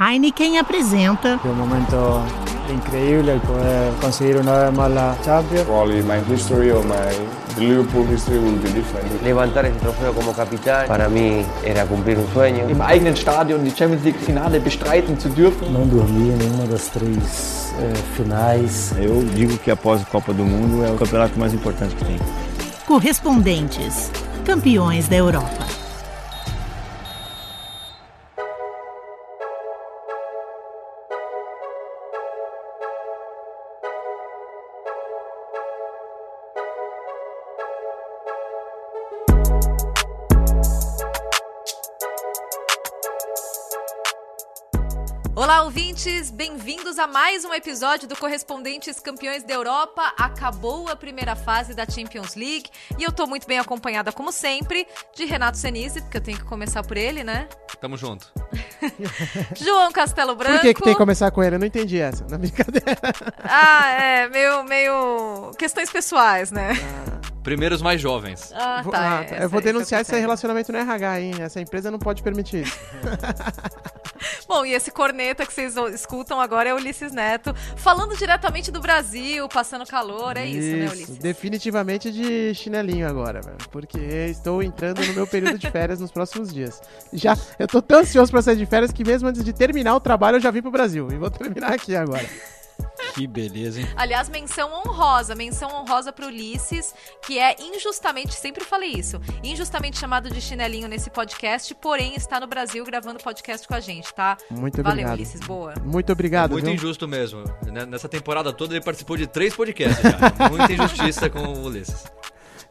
Heineken apresenta. É um momento incrível poder conseguir uma vez mais a Champions. Probably my history or my the Liverpool history will be different. Levantar ese trofeo como capitán para mí era cumplir un sueño. Im eigenen Stadion die Champions League Finale bestreiten zu dürfen. Não dormi em nenhuma das três eh, finais. Eu digo que após a Copa do Mundo é o campeonato mais importante que tem. Correspondentes, campeões da Europa. Ouvintes! Bem-vindos a mais um episódio do Correspondentes Campeões da Europa. Acabou a primeira fase da Champions League e eu tô muito bem acompanhada, como sempre, de Renato Senise, porque eu tenho que começar por ele, né? Tamo junto. João Castelo Branco. Por que, que tem que começar com ele? Eu não entendi essa. Na brincadeira. Ah, é, meio, meio. questões pessoais, né? Primeiro os mais jovens. Ah, Vou- tá. ah, é, tá. essa- eu vou denunciar isso esse relacionamento no RH, hein? Essa empresa não pode permitir isso. Bom, e esse corneta que vocês escutam agora é Ulisses Neto, falando diretamente do Brasil, passando calor. É isso, né, Ulisses? Definitivamente de chinelinho agora, velho. Porque estou entrando no meu período de férias nos próximos dias. Já, eu tô tão ansioso pra sair de férias que mesmo antes de terminar o trabalho eu já vim pro Brasil. E vou terminar aqui agora. Que beleza, hein? Aliás, menção honrosa, menção honrosa pro Ulisses, que é injustamente, sempre falei isso, injustamente chamado de chinelinho nesse podcast, porém está no Brasil gravando podcast com a gente, tá? Muito Valeu, obrigado. Ulisses, boa. Muito obrigado. Muito viu? injusto mesmo. Né, Nessa temporada toda ele participou de três podcasts já. Muita injustiça com o Ulisses.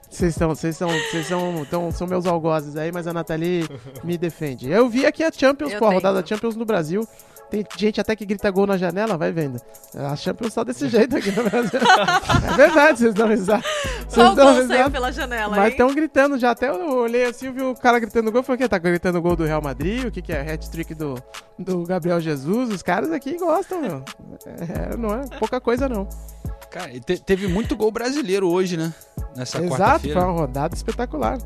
Vocês são, vocês são, vocês são, tão, são meus algozes aí, mas a Nathalie me defende. Eu vi aqui a Champions, Eu pô, a rodada da Champions no Brasil. Tem gente até que grita gol na janela, vai vendo. A Champions tá desse jeito aqui no Brasil. é verdade, vocês dão risada. Vocês Qual dão gol saiu pela janela, Mas estão gritando já. Até eu olhei assim, eu vi o cara gritando gol. Falei, o que? Tá gritando gol do Real Madrid? O que, que é? Hat-trick do, do Gabriel Jesus? Os caras aqui gostam, meu. É, não é pouca coisa, não. Cara, e te- teve muito gol brasileiro hoje, né? Nessa Exato, foi uma rodada espetacular.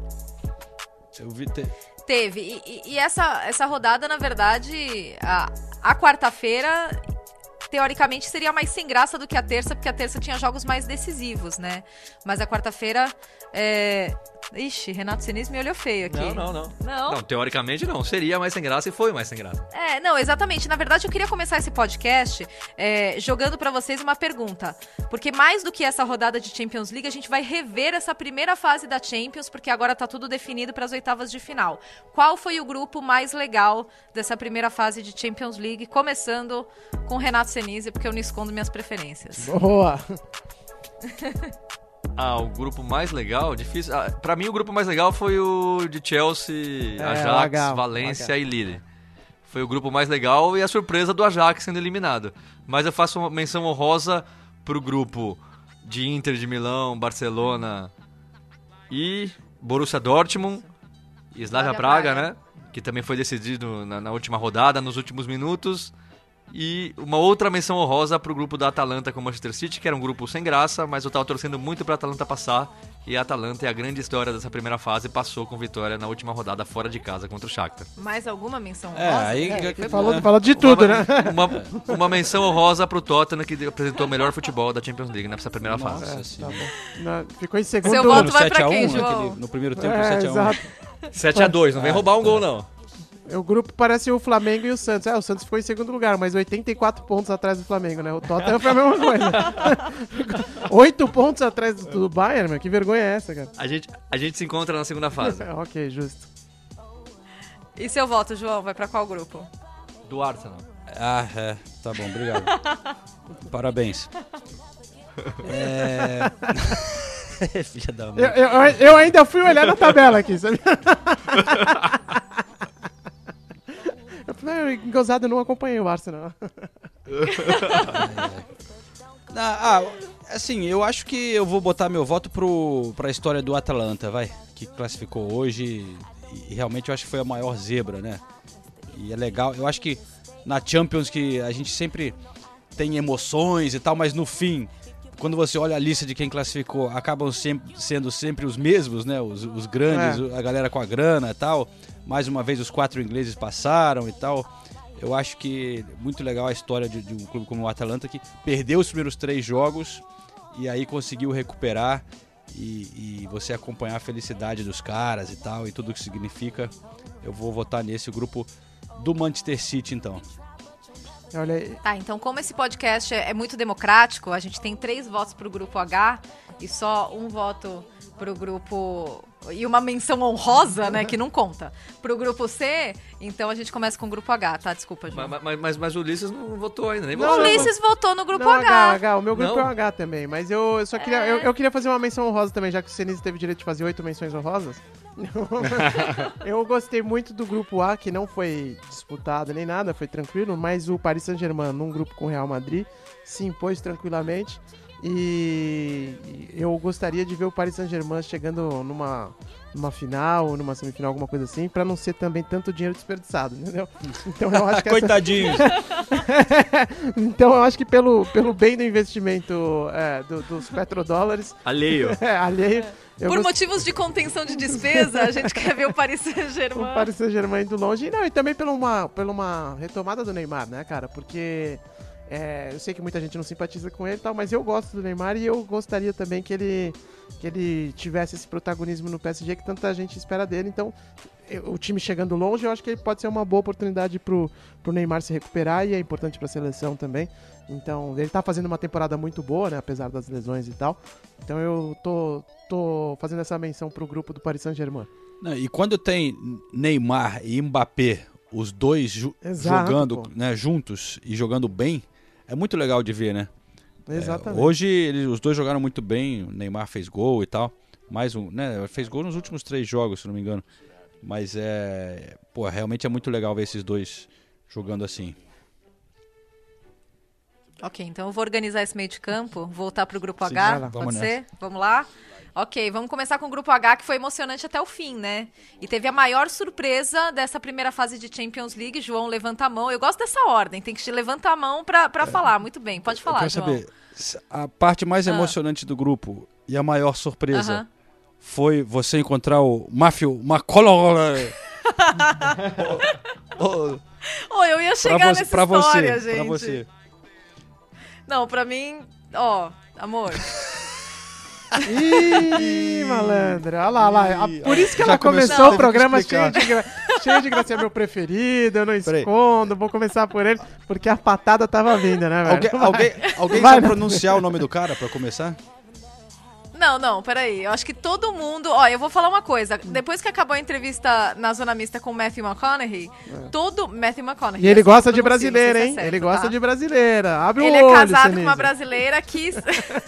Eu vi. te- Teve. E, e- e essa, essa rodada, na verdade, a, a quarta-feira, teoricamente, seria mais sem graça do que a terça, porque a terça tinha jogos mais decisivos, né? Mas a quarta-feira. É... Ixi, Renato Sinis me olhou feio aqui. Não, não, não. Não? Não, teoricamente não. Seria mais sem graça e foi mais sem graça. É, não, exatamente. Na verdade, eu queria começar esse podcast é, jogando pra vocês uma pergunta. Porque mais do que essa rodada de Champions League, a gente vai rever essa primeira fase da Champions, porque agora tá tudo definido para as oitavas de final. Qual foi o grupo mais legal dessa primeira fase de Champions League? Começando com Renato Senise, porque eu não escondo minhas preferências. Boa. Ah, o grupo mais legal, difícil. Ah, pra mim, o grupo mais legal foi o de Chelsea, É, Ajax, H, o Valência H. e Lille. Foi o grupo mais legal e a surpresa do Ajax sendo eliminado. Mas eu faço uma menção honrosa pro grupo de Inter de Milão, Barcelona e Borussia Dortmund e Slavia Slavia Praga, Praga. né? Que também foi decidido na, na última rodada, nos últimos minutos. E uma outra menção honrosa pro grupo da Atalanta com o Manchester City, que era um grupo sem graça, mas eu tava torcendo muito pra Atalanta passar. E a Atalanta é a grande história dessa primeira fase, passou com vitória na última rodada fora de casa contra o Shakhtar. Mais alguma menção É, honrosa? aí. É, que- falou, é. falou de tudo, né? Uma, uma menção honrosa pro Tottenham, que apresentou o melhor futebol da Champions League nessa primeira fase. Nossa Tá bom. Na- ficou em segundo. Seu voto no vai pra 7x1, quem, né, João? aquele- no primeiro tempo, É, 7x1. exato. 7x2, não vem roubar um gol, não. O grupo parece o Flamengo e o Santos. É, o Santos ficou em segundo lugar, mas 84 pontos atrás do Flamengo, né? O Tottenham foi a mesma coisa. 8 pontos atrás do, do Bayern, meu. Que vergonha é essa, cara? A gente, a gente se encontra na segunda fase. ok, justo. E seu voto, João, vai pra qual grupo? Do Arsenal. Ah, é. Tá bom, obrigado. Parabéns. É. Filha da mãe. Eu, eu, eu ainda fui olhar na tabela aqui, sabe? Eu falei, "Ah, Gozado, eu não acompanhei o Arsenal. Ah, ah, assim, eu acho que eu vou botar meu voto pro, pra história do Atalanta, vai. Que classificou hoje e, e realmente eu acho que foi a maior zebra, né? E é legal, eu acho que na Champions que a gente sempre tem emoções e tal, mas no fim, quando você olha a lista de quem classificou, acabam sempre, sendo sempre os mesmos, né? Os, os grandes, É. a galera com a grana e tal. Mais uma vez os quatro ingleses passaram e tal. Eu acho que muito legal a história de, de um clube como o Atalanta que perdeu os primeiros três jogos e aí conseguiu recuperar e, e você acompanhar a felicidade dos caras e tal e tudo o que significa. Eu vou votar nesse grupo do Manchester City então. Olha aí. Tá, então como esse podcast é é muito democrático, a gente tem três votos pro grupo H e só um voto pro grupo. E uma menção honrosa, né? Que não conta. Pro grupo C, então a gente começa com o grupo H, tá? Desculpa, João. Mas, mas, mas, mas o Ulisses não votou ainda, nem Não, o votou. Ulisses votou no grupo Não, H. H, o meu grupo Não? é o H também, mas eu, eu só queria, eu, eu queria fazer uma menção honrosa também, já que o Senise teve direito de fazer oito menções honrosas. eu gostei muito do grupo A, que não foi disputado nem nada, foi tranquilo, mas o Paris Saint-Germain, num grupo com o Real Madrid, se impôs tranquilamente. E eu gostaria de ver o Paris Saint-Germain chegando numa, numa final, numa semifinal, alguma coisa assim, pra não ser também tanto dinheiro desperdiçado, entendeu? Então eu acho que essa, Coitadinhos. então eu acho que pelo, pelo bem do investimento é, do- dos petrodólares Alheio. é, alheio, eu Por gost- motivos de contenção de despesa, a gente quer ver o Paris o Saint-Germain. Paris Saint-Germain indo longe. E, não, e também pela uma, pela uma retomada do Neymar, né, cara? Porque é, eu sei que muita gente não simpatiza com ele e tal, mas eu gosto do Neymar e eu gostaria também que ele, que ele tivesse esse protagonismo no PSG que tanta gente espera dele. Então, eu- o time chegando longe, eu acho que ele pode ser uma boa oportunidade pro, pro Neymar se recuperar e é importante pra seleção também. Então, ele tá fazendo uma temporada muito boa, né? Apesar das lesões e tal. Então eu tô, tô fazendo essa menção pro grupo do Paris Saint-Germain. E quando tem Neymar e Mbappé, os dois Exato, jogando né, juntos e jogando bem, é muito legal de ver, né? É, Exatamente. hoje eles, os dois jogaram muito bem, o Neymar fez gol e tal. Mais um, né? Fez gol nos últimos três jogos, se não me engano. Mas é. Pô, realmente é muito legal ver esses dois jogando assim. Ok, então eu vou organizar esse meio de campo, voltar pro grupo Sim, H, pode Vamos ser? Vamos lá? Ok, vamos começar com o grupo H, que foi emocionante até o fim, né? E teve a maior surpresa dessa primeira fase de Champions League. João, levanta a mão. Eu gosto dessa ordem, tem que te levantar a mão pra, pra falar. Muito bem, pode falar, É. Eu quero João. saber, a parte mais Ah. emocionante do grupo e a maior surpresa Aham. foi você encontrar o Matthew McCullough. Oh, Ô, eu ia pra chegar você, nessa pra história, você, gente. pra você. Não, pra mim, ó, amor. Ih, malandro. Olha lá, olha lá. Por isso que já ela começou, começou o programa cheio de, gra... cheio de graça. É meu preferido, eu não escondo. Vou começar por ele, porque a patada tava vindo, né, velho? Alguém, Vai. alguém, alguém Vai, sabe né? pronunciar o nome do cara pra começar? Não, não, peraí. Eu acho que todo mundo. Ó, eu vou falar uma coisa. Depois que acabou a entrevista na Zona Mista com o Matthew McConaughey, todo. Matthew McConaughey. E ele assim, gosta de brasileira, se é hein? certo, ele gosta tá? de brasileira. Abre Ele o é olho, casado com uma brasileira que,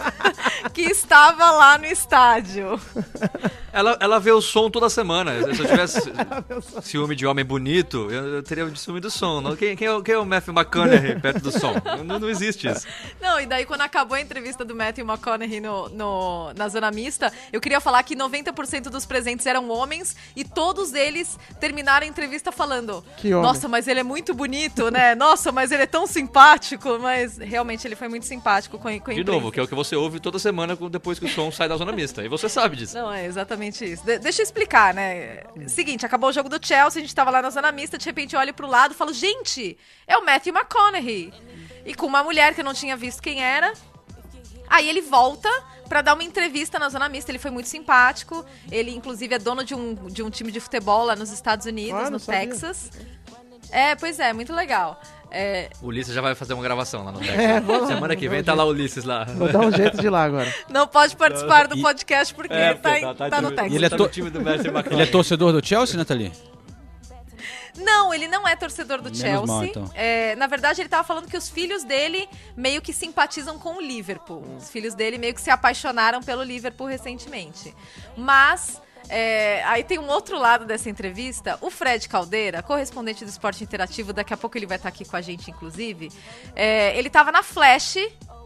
que estava lá no estádio. Ela, ela vê o som toda semana. Se eu tivesse ciúme de homem bonito, eu, eu teria ciúme do som. Não? Quem, quem, é, o- quem é o Matthew McConaughey perto do som? Não, não existe isso. Não, e daí quando acabou a entrevista do Matthew McConaughey no, no- na Zona Mista, eu queria falar que 90% dos presentes eram homens e todos eles terminaram a entrevista falando: Que homem. Nossa, mas ele é muito bonito, né? Nossa, mas ele é tão simpático. Mas realmente ele foi muito simpático com, a- com a De novo, que é o que você ouve toda semana depois que o som sai da zona mista. E você sabe disso. Não, é exatamente isso. De- deixa eu explicar, né? Seguinte, acabou o jogo do Chelsea, a gente tava lá na zona mista, de repente eu olho pro lado e falo, gente, é o Matthew McConaughey. E com uma mulher que eu não tinha visto quem era. Aí ele volta pra dar uma entrevista na zona mista. Ele foi muito simpático. Ele, inclusive, é dono de um, de um time de futebol lá nos Estados Unidos, Ah, no sabia. Texas. É, pois é, muito legal. É, O Ulisses já vai fazer uma gravação lá no Texas. É, vou Semana que vem tá lá o Ulisses lá. Vou dar um jeito de ir lá agora. não pode participar do podcast porque É, tá, em- tá no time- Texas. E ele é tá to- no. Ele é torcedor do Chelsea, Nathalie? Não, ele não é torcedor do Menos Chelsea. mal, então. É, na verdade, ele tava falando que os filhos dele meio que simpatizam com o Liverpool. Os filhos dele meio que se apaixonaram pelo Liverpool recentemente. Mas. é, aí tem um outro lado dessa entrevista. O Fred Caldeira, correspondente do Esporte Interativo, daqui a pouco ele vai estar aqui com a gente, inclusive. é, ele tava na Flash,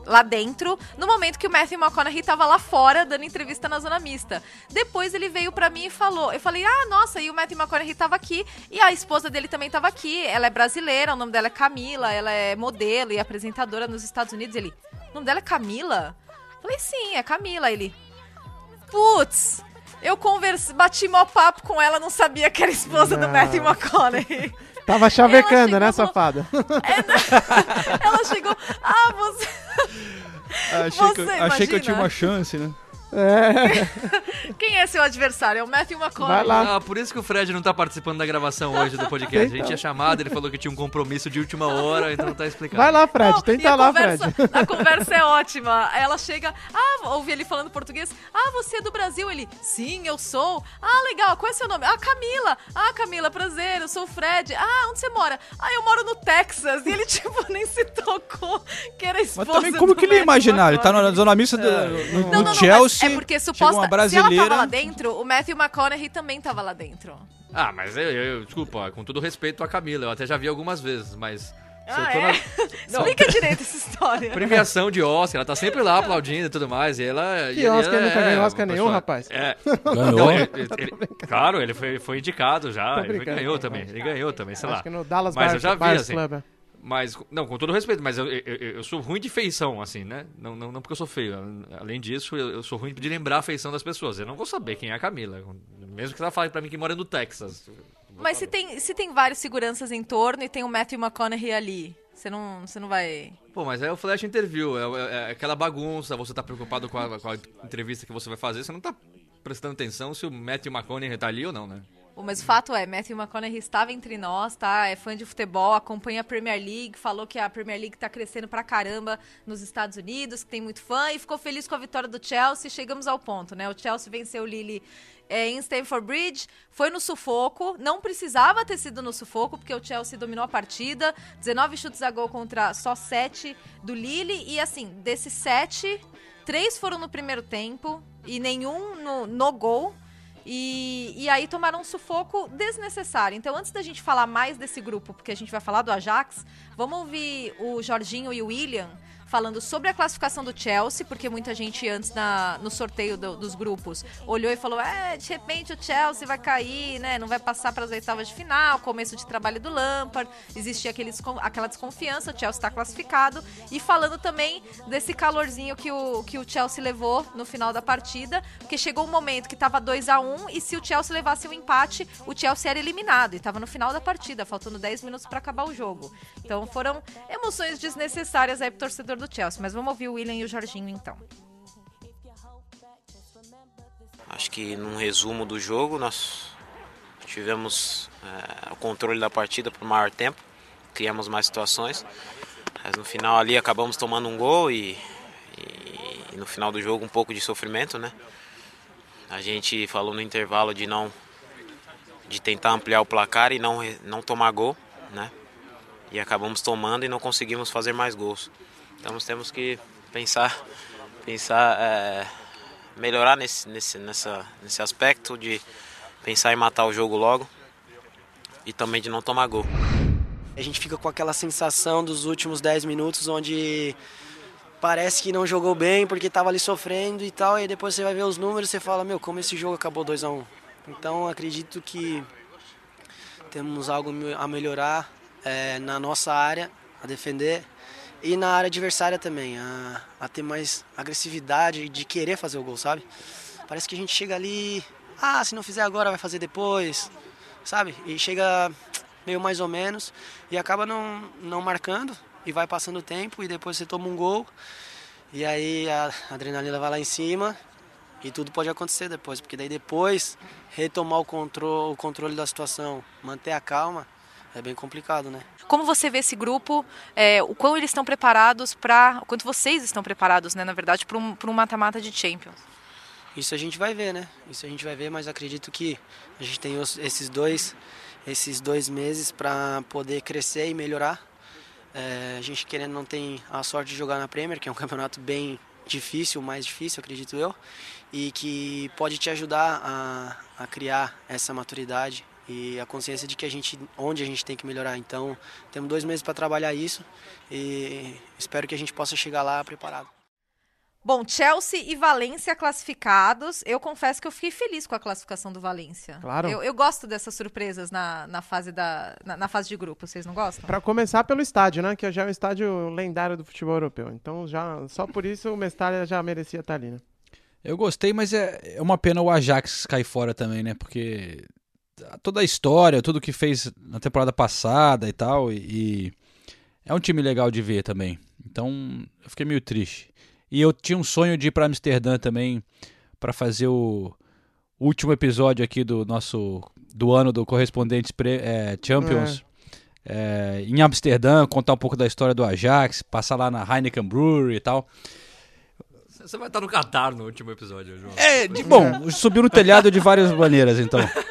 lá dentro, no momento que o Matthew McConaughey tava lá fora dando entrevista na zona mista. Depois ele veio pra mim e falou, eu falei: "Ah, nossa, e o Matthew McConaughey tava aqui e a esposa dele também tava aqui. Ela é brasileira, o nome dela é Camila, ela é modelo e apresentadora nos Estados Unidos". Ele: "O nome dela é Camila?" Eu falei: "Sim, é Camila". Ele: "Putz, eu converse, bati mó papo com ela, não sabia que era esposa do Não. Matthew McConaughey". Tava chavecando, chegou né, safada? Ela chegou. Ah, você. Achei, que, Você achei que eu tinha uma chance, né? É. Quem é seu adversário? É o Matthew McConaughey. Vai lá. Ah, por isso que o Fred não tá participando da gravação hoje do podcast. A gente tinha chamado, ele falou que tinha um compromisso de última hora, então tá explicado. Vai lá, Fred. Não, Tenta a lá, conversa, Fred. A conversa é ótima. Ela chega, ah, ouvi ele falando português. Ah, você é do Brasil? Ele, sim, eu sou. Ah, legal, qual é seu nome? Ah, Camila. Ah, Camila, prazer, eu sou o Fred. Ah, onde você mora? Ah, eu moro no Texas. E ele, tipo, nem se tocou que era Mas esposa também, como do que ele ia imaginar? Ele tá na zona mista do, no, Não, no não, não, Chelsea. É porque suposta, uma se ela brasileira. tava lá dentro, o Matthew McConaughey também tava lá dentro. Ah, mas eu, eu- desculpa, com todo respeito à Camila, eu até já vi algumas vezes, mas. Ah, eu é? na- Não, Explica direito essa história. premiação de Oscar, ela tá sempre lá aplaudindo e tudo mais. E ela. Que e ela Oscar? Nunca é ganhou Oscar nenhum, pessoa- rapaz. É. Ganhou? Não, ele- ele- claro, ele foi, foi indicado já. Ele ganhou também. Ele ganhou também, sei Acho lá. que no Dallas Mas eu Buyers, já vi, Buyers assim. Club. Mas, não, com todo respeito, mas eu, eu, eu- sou ruim de feição, assim, né? Não, não, não porque eu sou feio. Além disso, eu, eu sou ruim de lembrar a feição das pessoas. Eu não vou saber quem é a Camila. Mesmo que ela fale pra mim que mora no Texas. Mas se tem, se tem vários seguranças em torno e tem o Matthew McConaughey ali, você não, você não vai... Pô, mas é o flash interview, é, é- é aquela bagunça, você tá preocupado com a, com a entrevista que você vai fazer, você não tá prestando atenção se o Matthew McConaughey tá ali ou não, né? Mas o fato é, Matthew McConaughey estava entre nós, tá? É fã de futebol, acompanha a Premier League, falou que a Premier League tá crescendo pra caramba nos Estados Unidos, que tem muito fã, e ficou feliz com a vitória do Chelsea. Chegamos ao ponto, né? O Chelsea venceu o Lille é, em Stamford Bridge, foi no sufoco, não precisava ter sido no sufoco, porque o Chelsea dominou a partida, 19 chutes a gol contra só 7 do Lille, e assim, desses 7, três foram no primeiro tempo e nenhum no, no gol. E, e aí tomaram um sufoco desnecessário. Então, antes da gente falar mais desse grupo, porque a gente vai falar do Ajax, vamos ouvir o Jorginho e o William falando sobre a classificação do Chelsea, porque muita gente antes na, no sorteio do- dos grupos olhou e falou: é, de repente o Chelsea vai cair, né? Não vai passar para as oitavas de final, começo de trabalho do Lampard, existia aquele, aquela desconfiança, o Chelsea está classificado. E falando também desse calorzinho que o, que o Chelsea levou no final da partida, porque chegou um momento que estava 2 a 1 e se o Chelsea levasse o empate, o Chelsea era eliminado e estava no final da partida, faltando 10 minutos para acabar o jogo. Então foram emoções desnecessárias aí pro torcedor do Chelsea. Mas vamos ouvir o William e o Jorginho então. Acho que num resumo do jogo nós tivemos é, o controle da partida por maior tempo, criamos mais situações, mas no final ali acabamos tomando um gol e, e- e no final do jogo um pouco de sofrimento, né? A gente falou no intervalo de não de tentar ampliar o placar e não não tomar gol, né? E acabamos tomando e não conseguimos fazer mais gols. Então nós temos que pensar pensar é, melhorar nesse, nesse, nessa, nesse aspecto de pensar em matar o jogo logo e também de não tomar gol. A gente fica com aquela sensação dos últimos 10 minutos onde parece que não jogou bem porque estava ali sofrendo e tal, e depois você vai ver os números e você fala, meu, como esse jogo acabou 2 a 1 Então acredito que temos algo a melhorar é, na nossa área, a defender, e na área adversária também, a, a ter mais agressividade de querer fazer o gol, sabe? Parece que a gente chega ali, ah, se não fizer agora vai fazer depois, sabe? E chega meio mais ou menos e acaba não, não marcando e vai passando o tempo e depois você toma um gol e aí a adrenalina vai lá em cima e tudo pode acontecer depois, porque daí depois retomar o controle, o controle da situação, manter a calma, é bem complicado, né? Como você vê esse grupo, é, o quão eles estão preparados para. O quanto vocês estão preparados, né, na verdade, para um, pra um mata-mata de Champions? Isso a gente vai ver, né? Isso a gente vai ver, mas acredito que a gente tem os- esses dois, esses dois meses para poder crescer e melhorar. É, a gente querendo não tem a sorte de jogar na Premier, que é um campeonato bem difícil, mais difícil, acredito eu, e que pode te ajudar a, a criar essa maturidade e a consciência de que a gente, onde a gente tem que melhorar. Então, temos dois meses para trabalhar isso e espero que a gente possa chegar lá preparado. Bom, Chelsea e Valência classificados. Eu confesso que eu fiquei feliz com a classificação do Valência. Claro. Eu, eu gosto dessas surpresas na, na, fase da, na, na fase de grupo. Vocês não gostam? Pra começar pelo estádio, né? Que já é um estádio lendário do futebol europeu. Então, já só por isso o Mestalha já merecia estar ali, né? Eu gostei, mas é, é uma pena o Ajax cair fora também, né? Porque toda a história, tudo que fez na temporada passada e tal. E, e é um time legal de ver também. Então eu fiquei meio triste. E eu tinha um sonho de ir para Amsterdã também para fazer o último episódio aqui do nosso do ano do Correspondentes Pre, é, Champions. É, em Amsterdã, contar um pouco da história do Ajax, passar lá na Heineken Brewery e tal. Você vai estar no Qatar no último episódio, João. É, de, bom, subiu no telhado de várias maneiras, então.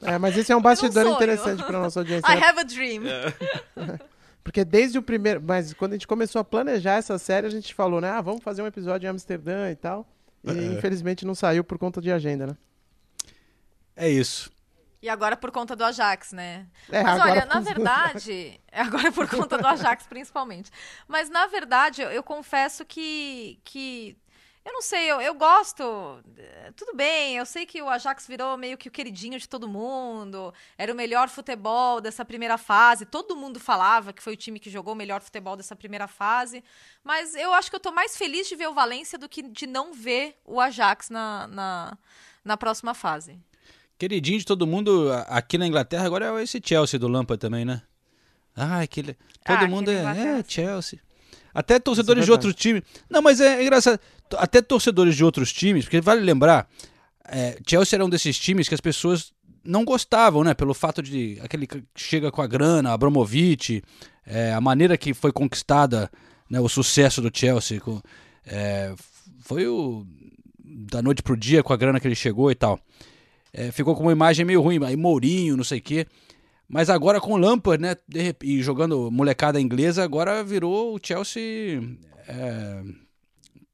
É, mas esse é um bastidor interessante para nossa audiência. I have a dream. Porque desde o primeiro. Mas quando a gente começou a planejar essa série, a gente falou, né? Ah, vamos fazer um episódio em Amsterdã e tal. E É. infelizmente não saiu por conta de agenda, né? É isso. E agora por conta do Ajax, né? É, Mas agora olha, na verdade, agora é por conta do Ajax principalmente. Mas na verdade, eu, eu confesso que que eu não sei, eu, eu gosto. eh, Tudo bem, eu sei que o Ajax virou meio que o queridinho de todo mundo. Era o melhor futebol dessa primeira fase. Todo mundo falava que foi o time que jogou o melhor futebol dessa primeira fase. Mas eu acho que eu tô mais feliz de ver o Valência do que de não ver o Ajax na, na, na próxima fase. Queridinho de todo mundo aqui na Inglaterra agora é esse Chelsea do Lampa também, né? Ah, aquele. Todo Ah, mundo é, é Chelsea. Até torcedores Isso é de outros times. Não, mas é engraçado. Até torcedores de outros times, porque vale lembrar, é, Chelsea era um desses times que as pessoas não gostavam, né? Pelo fato de aquele que chega com a grana, Abramovich, é, a maneira que foi conquistada né, o sucesso do Chelsea. com- é, foi o da noite pro dia com a grana que ele chegou e tal. É, ficou com uma imagem meio ruim, aí Mourinho, não sei o quê. Mas agora com o Lampard, né, e jogando molecada inglesa, agora virou o Chelsea. é,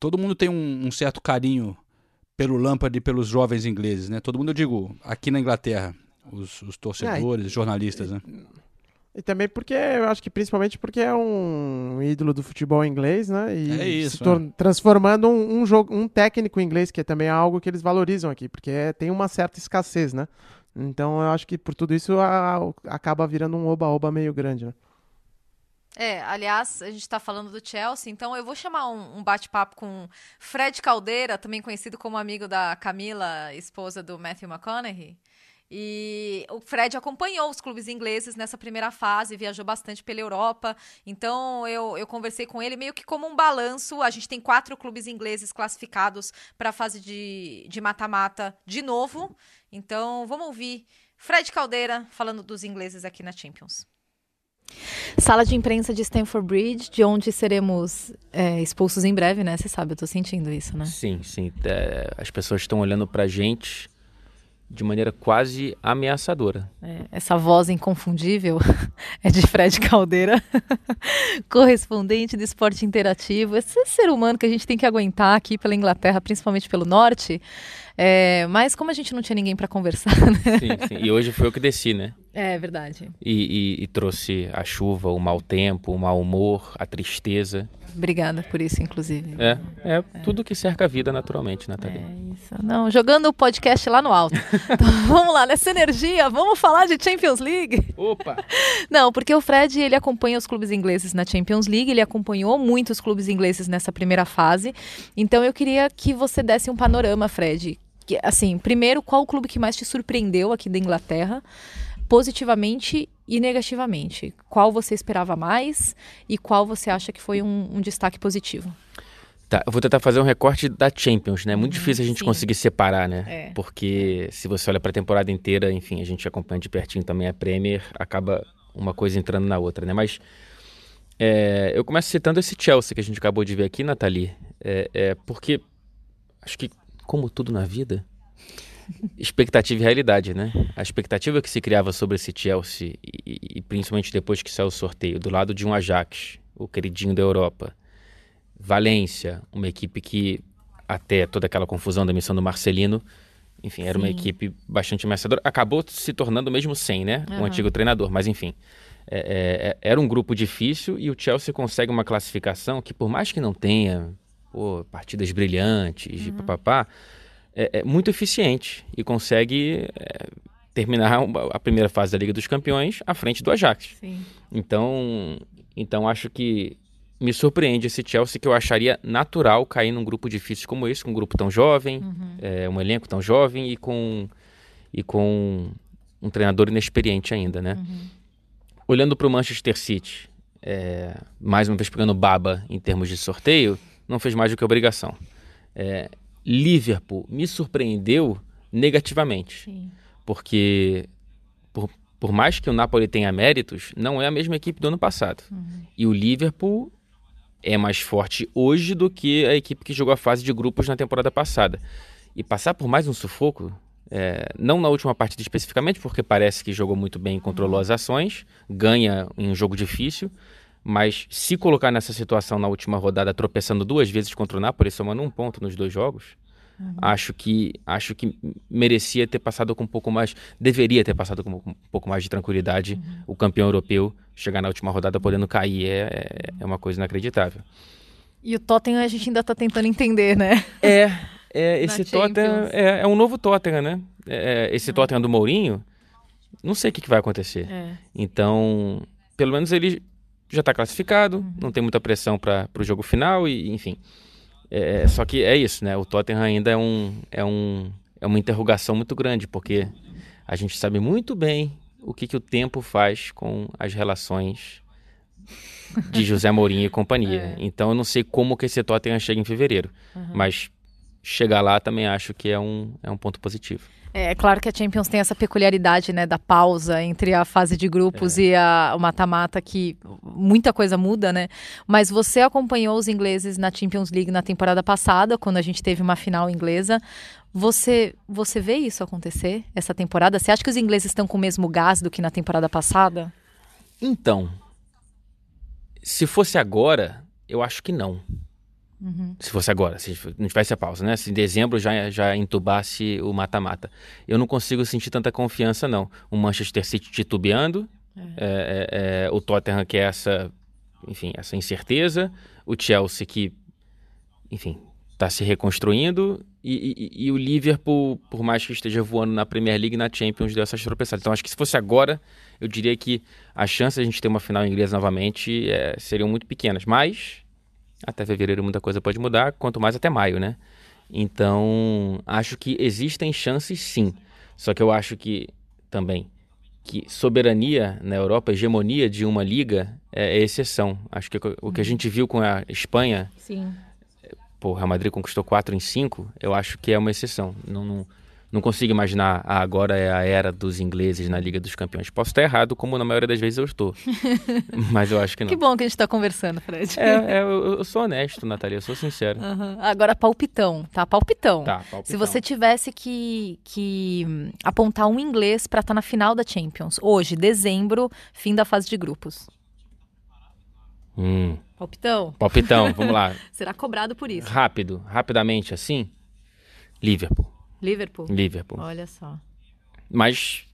todo mundo tem um, um certo carinho pelo Lampard e pelos jovens ingleses, né? Todo mundo, eu digo, aqui na Inglaterra, os, os torcedores, os jornalistas, né? E também porque, eu acho que principalmente porque é um ídolo do futebol inglês, né? E É isso, se tor- transformando um, um jogo, um técnico inglês, que é também algo que eles valorizam aqui, porque é- tem uma certa escassez, né? Então eu acho que por tudo isso a- acaba virando um oba-oba meio grande, né? É, aliás, a gente está falando do Chelsea, então eu vou chamar um, um bate-papo com Fred Caldeira, também conhecido como amigo da Camila, esposa do Matthew McConaughey. E o Fred acompanhou os clubes ingleses nessa primeira fase, viajou bastante pela Europa. Então eu, eu conversei com ele meio que como um balanço. A gente tem quatro clubes ingleses classificados para a fase de de mata-mata de novo. Então vamos ouvir Fred Caldeira falando dos ingleses aqui na Champions. Sala de imprensa de Stamford Bridge, de onde seremos é, expulsos em breve, né? Você sabe, eu tô sentindo isso, né? Sim, sim. É, as pessoas estão olhando pra gente de maneira quase ameaçadora. É, essa voz inconfundível é de Fred Caldeira, correspondente do esporte interativo. Esse ser humano que a gente tem que aguentar aqui pela Inglaterra, principalmente pelo norte. É, mas como a gente não tinha ninguém para conversar, né? Sim, sim. E hoje foi eu que desci, né? É verdade. E, e- e trouxe a chuva, o mau tempo, o mau humor, a tristeza. Obrigada por isso, inclusive. É, é tudo que cerca a vida naturalmente, Nathalie. Isso. Não, jogando o podcast lá no alto. Então, vamos lá, nessa energia, vamos falar de Champions League. Opa! Não, porque o Fred, ele acompanha os clubes ingleses na Champions League, ele acompanhou muitos clubes ingleses nessa primeira fase. Então eu queria que você desse um panorama, Fred. Que, assim, primeiro, qual o clube que mais te surpreendeu aqui da Inglaterra? Positivamente e negativamente. Qual você esperava mais e qual você acha que foi um, um destaque positivo? Tá, eu vou tentar fazer um recorte da Champions, né? É muito difícil a gente sim. conseguir separar, né? É. Porque se você olha pra temporada inteira, enfim, a gente acompanha de pertinho também a Premier, acaba uma coisa entrando na outra, né? Mas é, eu começo citando esse Chelsea que a gente acabou de ver aqui, Nathalie, é, é porque acho que, como tudo na vida, expectativa e realidade, né? A expectativa que se criava sobre esse Chelsea, e, e principalmente depois que saiu o sorteio, do lado de um Ajax, o queridinho da Europa, Valência, uma equipe que, até toda aquela confusão da missão do Marcelino, enfim, era uma Sim. equipe bastante ameaçadora. Acabou se tornando mesmo sem, né? O Aham. antigo treinador, mas enfim. é, é, é, era um grupo difícil e o Chelsea consegue uma classificação que, por mais que não tenha pô, partidas brilhantes e papapá, é, é muito eficiente e consegue é, terminar a primeira fase da Liga dos Campeões à frente do Ajax. Sim. Então, então acho que me surpreende esse Chelsea que eu acharia natural cair num grupo difícil como esse, com um grupo tão jovem, Uhum. é, um elenco tão jovem e com e com um treinador inexperiente ainda, né? Olhando para o Manchester City, é, mais uma vez pegando baba em termos de sorteio, não fez mais do que obrigação. É, Liverpool me surpreendeu negativamente, porque por, por mais que o Napoli tenha méritos, não é a mesma equipe do ano passado. E o Liverpool é mais forte hoje do que a equipe que jogou a fase de grupos na temporada passada. E passar por mais um sufoco, é, não na última partida especificamente, porque parece que jogou muito bem e controlou as ações, ganha em um jogo difícil, mas se colocar nessa situação na última rodada, tropeçando duas vezes contra o Napoli, somando um ponto nos dois jogos, acho que acho que merecia ter passado com um pouco mais, deveria ter passado com um pouco mais de tranquilidade o campeão europeu chegar na última rodada podendo cair é, é- é uma coisa inacreditável. E o Tottenham a gente ainda tá tentando entender, né? É, é esse Tottenham é, é um novo Tottenham, né? É, esse Tottenham do Mourinho, não sei o que, que vai acontecer. É. Então, pelo menos ele já está classificado, não tem muita pressão para o jogo final e, enfim. É, só que é isso, né? O Tottenham ainda é um, é um é uma interrogação muito grande, porque a gente sabe muito bem o que, que o tempo faz com as relações de José Mourinho e companhia. Então eu não sei como que esse Tottenham chega em fevereiro, Uhum. mas chegar lá também acho que é um, é um ponto positivo. É claro que a Champions tem essa peculiaridade, né, da pausa entre a fase de grupos e a, o mata-mata, que muita coisa muda, né? Mas você acompanhou os ingleses na Champions League na temporada passada, quando a gente teve uma final inglesa. Você, você vê isso acontecer essa temporada? Você acha que os ingleses estão com o mesmo gás do que na temporada passada? Então, se fosse agora, eu acho que não. Uhum. Se fosse agora, se não tivesse a pausa, né? Se em dezembro já, já entubasse o mata-mata. Eu não consigo sentir tanta confiança, não. O Manchester City titubeando, é, é, é, o Tottenham que é essa, enfim, essa incerteza, o Chelsea que, enfim, está se reconstruindo e, e- e o Liverpool, por mais que esteja voando na Premier League e na Champions, deu essas tropeçadas. Então acho que se fosse agora, eu diria que as chances de a gente ter uma final inglesa novamente é, seriam muito pequenas. Mas até fevereiro muita coisa pode mudar, quanto mais até maio, né? Então, acho que existem chances sim. Só que eu acho que também que soberania na Europa, hegemonia de uma liga é, exceção. Acho que o que a gente viu com a Espanha, Sim. pô, Real Madrid conquistou 4 em 5, eu acho que é uma exceção. Não, não, não consigo imaginar, ah, agora é a era dos ingleses na Liga dos Campeões. Posso estar errado, como na maioria das vezes eu estou. Mas eu acho que não. Que bom que a gente está conversando, Fred. É, é, eu, eu sou honesto, Natalia, eu sou sincero. Aham. Agora, palpitão, tá? Palpitão. Tá, palpitão. Se você tivesse que, que apontar um inglês pra estar na final da Champions, hoje, dezembro, fim da fase de grupos. Hum, Palpitão? palpitão, vamos lá. Será cobrado por isso. Rápido, rapidamente assim. Liverpool. Liverpool? Liverpool. Olha só. Mas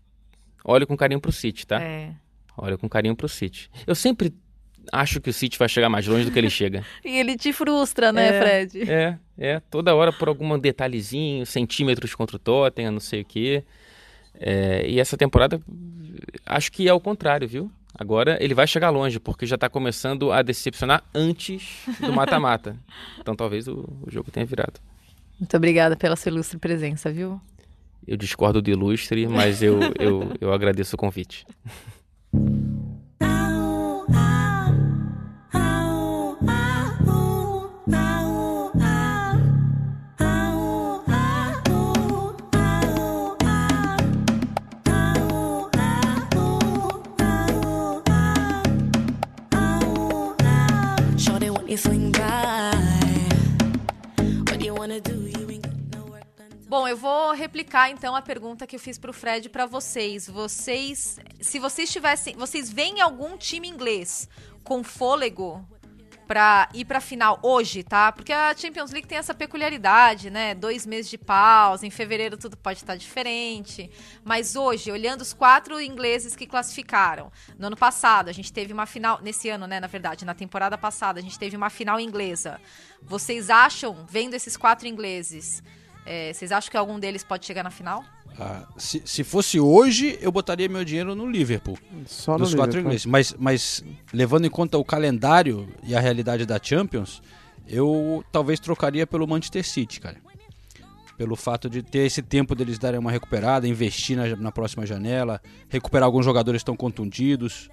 olha com carinho pro City, tá? É. Olha com carinho pro City. Eu sempre acho que o City vai chegar mais longe do que ele chega. E ele te frustra, né, É, Fred? É, é. Toda hora por algum detalhezinho, centímetros contra o Tottenham, não sei o quê. É, e essa temporada, acho que é o contrário, viu? Agora ele vai chegar longe, porque já tá começando a decepcionar antes do mata-mata. então talvez o, o jogo tenha virado. Muito obrigada pela sua ilustre presença, viu? Eu discordo do ilustre, mas eu, eu, eu agradeço o convite. vou replicar então a pergunta que eu fiz pro Fred pra vocês. Vocês, se vocês tivessem, vocês veem algum time inglês com fôlego pra ir pra final hoje, tá? Porque a Champions League tem essa peculiaridade, né? Dois meses de pausa, em fevereiro tudo pode estar diferente. Mas hoje, olhando os quatro ingleses que classificaram, no ano passado a gente teve uma final, nesse ano, né? Na verdade, na temporada passada a gente teve uma final inglesa. Vocês acham, vendo esses quatro ingleses, é, vocês acham que algum deles pode chegar na final? Ah, se, se fosse hoje, eu botaria meu dinheiro no Liverpool. Só no dos quatro Liverpool. ingleses. Mas, mas levando em conta o calendário e a realidade da Champions, eu talvez trocaria pelo Manchester City, cara. Pelo fato de ter esse tempo deles darem uma recuperada, investir na, na próxima janela, recuperar alguns jogadores que estão contundidos.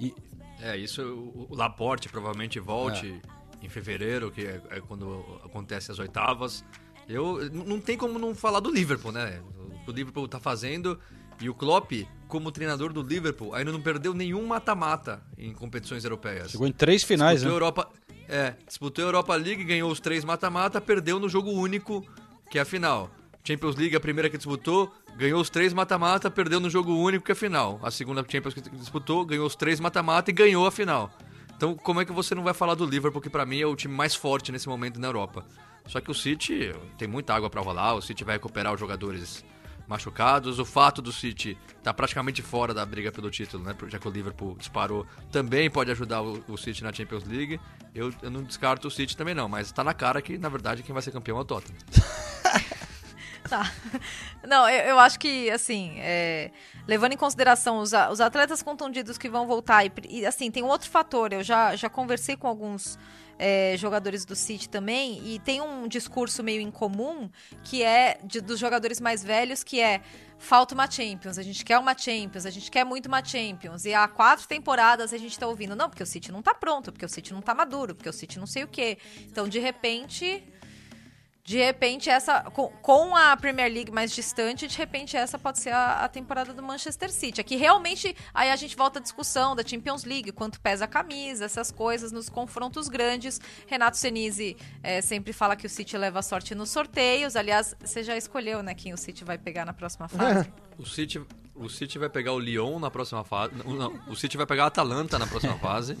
E É, isso o Laporte provavelmente volte em fevereiro, que é, é quando acontece as oitavas. Eu não tem como não falar do Liverpool, né? O que o Liverpool tá fazendo e o Klopp, como treinador do Liverpool, ainda não perdeu nenhum mata-mata em competições europeias. Chegou em três finais, disputou né? Europa, é, disputou a Europa League, ganhou os três mata-mata, perdeu no jogo único, que é a final. Champions League, a primeira que disputou, ganhou os três mata-mata, perdeu no jogo único, que é a final. A segunda Champions que disputou, ganhou os três mata-mata e ganhou a final. Então, como é que você não vai falar do Liverpool, que pra mim é o time mais forte nesse momento na Europa? Só que o City tem muita água pra rolar, o City vai recuperar os jogadores machucados. O fato do City tá praticamente fora da briga pelo título, né? Já que o Liverpool disparou, também pode ajudar o, City na Champions League. Eu, eu não descarto o City também não, mas tá na cara que, na verdade, quem vai ser campeão é o Tottenham. Tá. Não, eu, eu acho que, assim, é, levando em consideração os, os atletas contundidos que vão voltar, e, e, assim, tem um outro fator, eu já, já conversei com alguns é, jogadores do City também, e tem um discurso meio incomum, que é de- dos jogadores mais velhos, que é falta uma Champions, a gente quer uma Champions, a gente quer muito uma Champions, e há quatro temporadas a gente tá ouvindo, não, porque o City não tá pronto, porque o City não tá maduro, porque o City não sei o quê. Então, de repente... De repente, essa. Com, com a Premier League mais distante, de repente, essa pode ser a, a temporada do Manchester City. Aqui realmente. Aí a gente volta à discussão da Champions League, quanto pesa a camisa, essas coisas nos confrontos grandes. Renato Senise eh, sempre fala que o City leva a sorte nos sorteios. Aliás, você já escolheu, né, quem o City vai pegar na próxima fase? O City, o City vai pegar o Lyon na próxima fase. Não, não, o City vai pegar a Atalanta na próxima fase.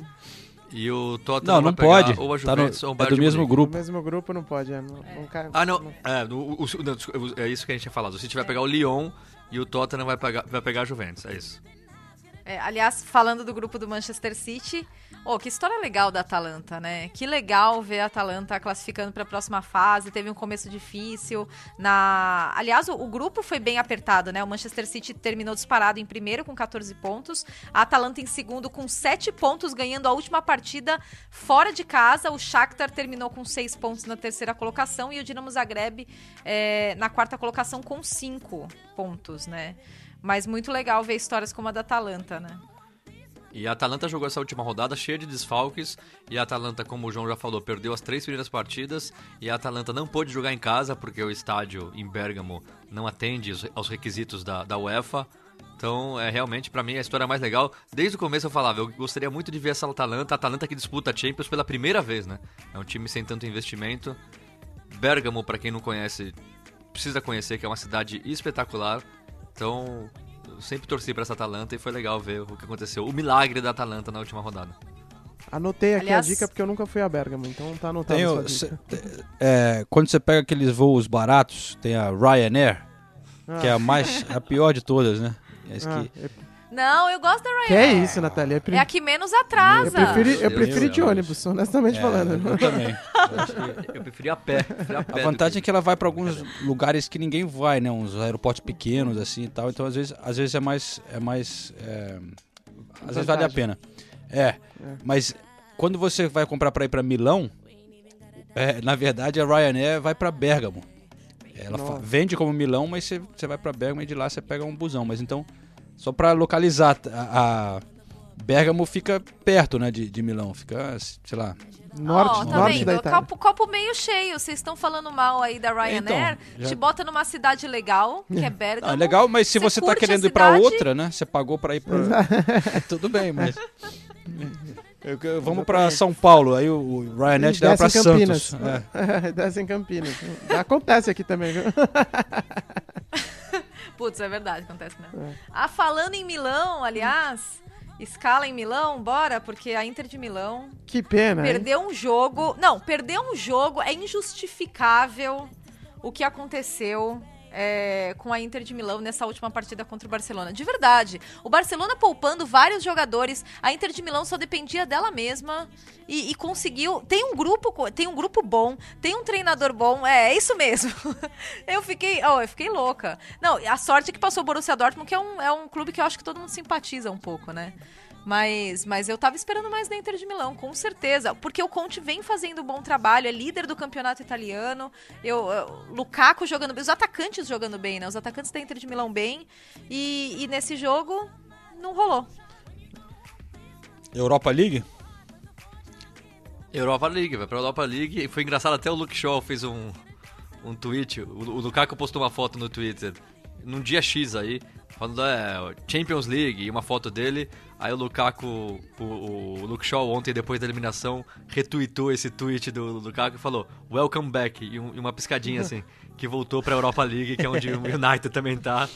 E o Tottenham Não, não vai pegar pode. ou a Tá no- Juventus ou o é Bayern do de mesmo grupo. No mesmo grupo não pode, é. Não, não cai- Ah, não. É, no- o- o- não, é isso que a gente tinha falado. O City vai pegar o Lyon e o Tottenham vai pegar, vai pegar a Juventus. É isso. É, aliás, falando do grupo do Manchester City, oh, que história legal da Atalanta, né? Que legal ver a Atalanta classificando para a próxima fase. Teve um começo difícil. Na, aliás, o, o grupo foi bem apertado, né? O Manchester City terminou disparado em primeiro com 14 pontos, a Atalanta em segundo com 7 pontos, ganhando a última partida fora de casa. O Shakhtar terminou com 6 pontos na terceira colocação e o Dinamo Zagreb é, na quarta colocação com 5 pontos, né? Mas muito legal ver histórias como a da Atalanta, né? E a Atalanta jogou essa última rodada cheia de desfalques. E a Atalanta, como o João já falou, perdeu as três primeiras partidas. E a Atalanta não pôde jogar em casa porque o estádio em Bergamo não atende os- aos requisitos da, da UEFA. Então, é realmente, pra mim, a história mais legal. Desde o começo eu falava, eu gostaria muito de ver essa Atalanta. A Atalanta que disputa a Champions pela primeira vez, né? É um time sem tanto investimento. Bergamo, pra quem não conhece, precisa conhecer que é uma cidade espetacular. Então, eu sempre torci pra essa Atalanta e foi legal ver o que aconteceu. O milagre da Atalanta na última rodada. Anotei aqui Aliás- a dica porque eu nunca fui a Bergamo, então tá anotado Tem essa o- dica. cê- é, quando você pega aqueles voos baratos, tem a Ryanair, que é a Ah. mais a pior de todas, né? É isso Ah, que- é- Não, eu gosto da Ryanair. que é isso, Natália? É, pre- É a que menos atrasa. eu prefiro, eu prefiro de ônibus, honestamente É, falando. eu também. Eu preferi a pé. preferi a, pé A vantagem é que ela vai para alguns lugares que ninguém vai, né? Uns aeroportos pequenos assim e tal. Então às vezes, às vezes é mais, é mais, é, às vezes vale a pena. É, mas quando você vai comprar para ir para Milão, é, na verdade a Ryanair vai para Bergamo. Ela Nossa. vende como Milão, mas você, você vai para Bergamo e de lá você pega um busão. Mas então, só para localizar, a, a Bergamo fica perto, né, de, de Milão. Fica, sei lá, Norte, Ó, tá norte vendo? da Itália. Copo, copo meio cheio. Vocês estão falando mal aí da Ryanair. Então, já- Te bota numa cidade legal, que é Bergamo. Ah, é legal, mas se você, tá curte a querendo ir pra cidade, outra, né? Você pagou pra ir pra. Tudo bem, mas. Eu- eu- vamos pra São Paulo, aí o, o Ryanair te leva pra Desce em Campinas. Santos. É. Desce em Campinas. Acontece aqui também, viu? Putz, é verdade, acontece mesmo. É. Ah, falando em Milão, aliás, escala em Milão, bora, porque a Inter de Milão Que pena, hein? perdeu um jogo. Não, perdeu um jogo, é injustificável o que aconteceu. É, com a Inter de Milão nessa última partida contra o Barcelona. De verdade. O Barcelona poupando vários jogadores. A Inter de Milão só dependia dela mesma. E, e conseguiu. Tem um grupo, tem um grupo bom, tem um treinador bom. É, é isso mesmo. eu fiquei. Oh, eu fiquei louca. Não, a sorte é que passou o Borussia Dortmund, que é um, é um clube que eu acho que todo mundo simpatiza um pouco, né? Mas, mas eu tava esperando mais da Inter de Milão, com certeza. Porque o Conte vem fazendo um bom trabalho, é líder do campeonato italiano. Eu, eu- Lukaku jogando bem, os atacantes jogando bem, né? Os atacantes da Inter de Milão bem. E, e nesse jogo não rolou. Europa League? Europa League, vai pra Europa League. E foi engraçado, até o Luke Shaw fez um, um tweet. O, o Lukaku postou uma foto no Twitter, num dia X aí, falando é, Champions League, e uma foto dele. Aí o Lukaku, o, o Luke Shaw ontem, depois da eliminação, retweetou esse tweet do Lukaku e falou Welcome back, e, um- e uma piscadinha assim, que voltou pra Europa League, que é onde o United também tá.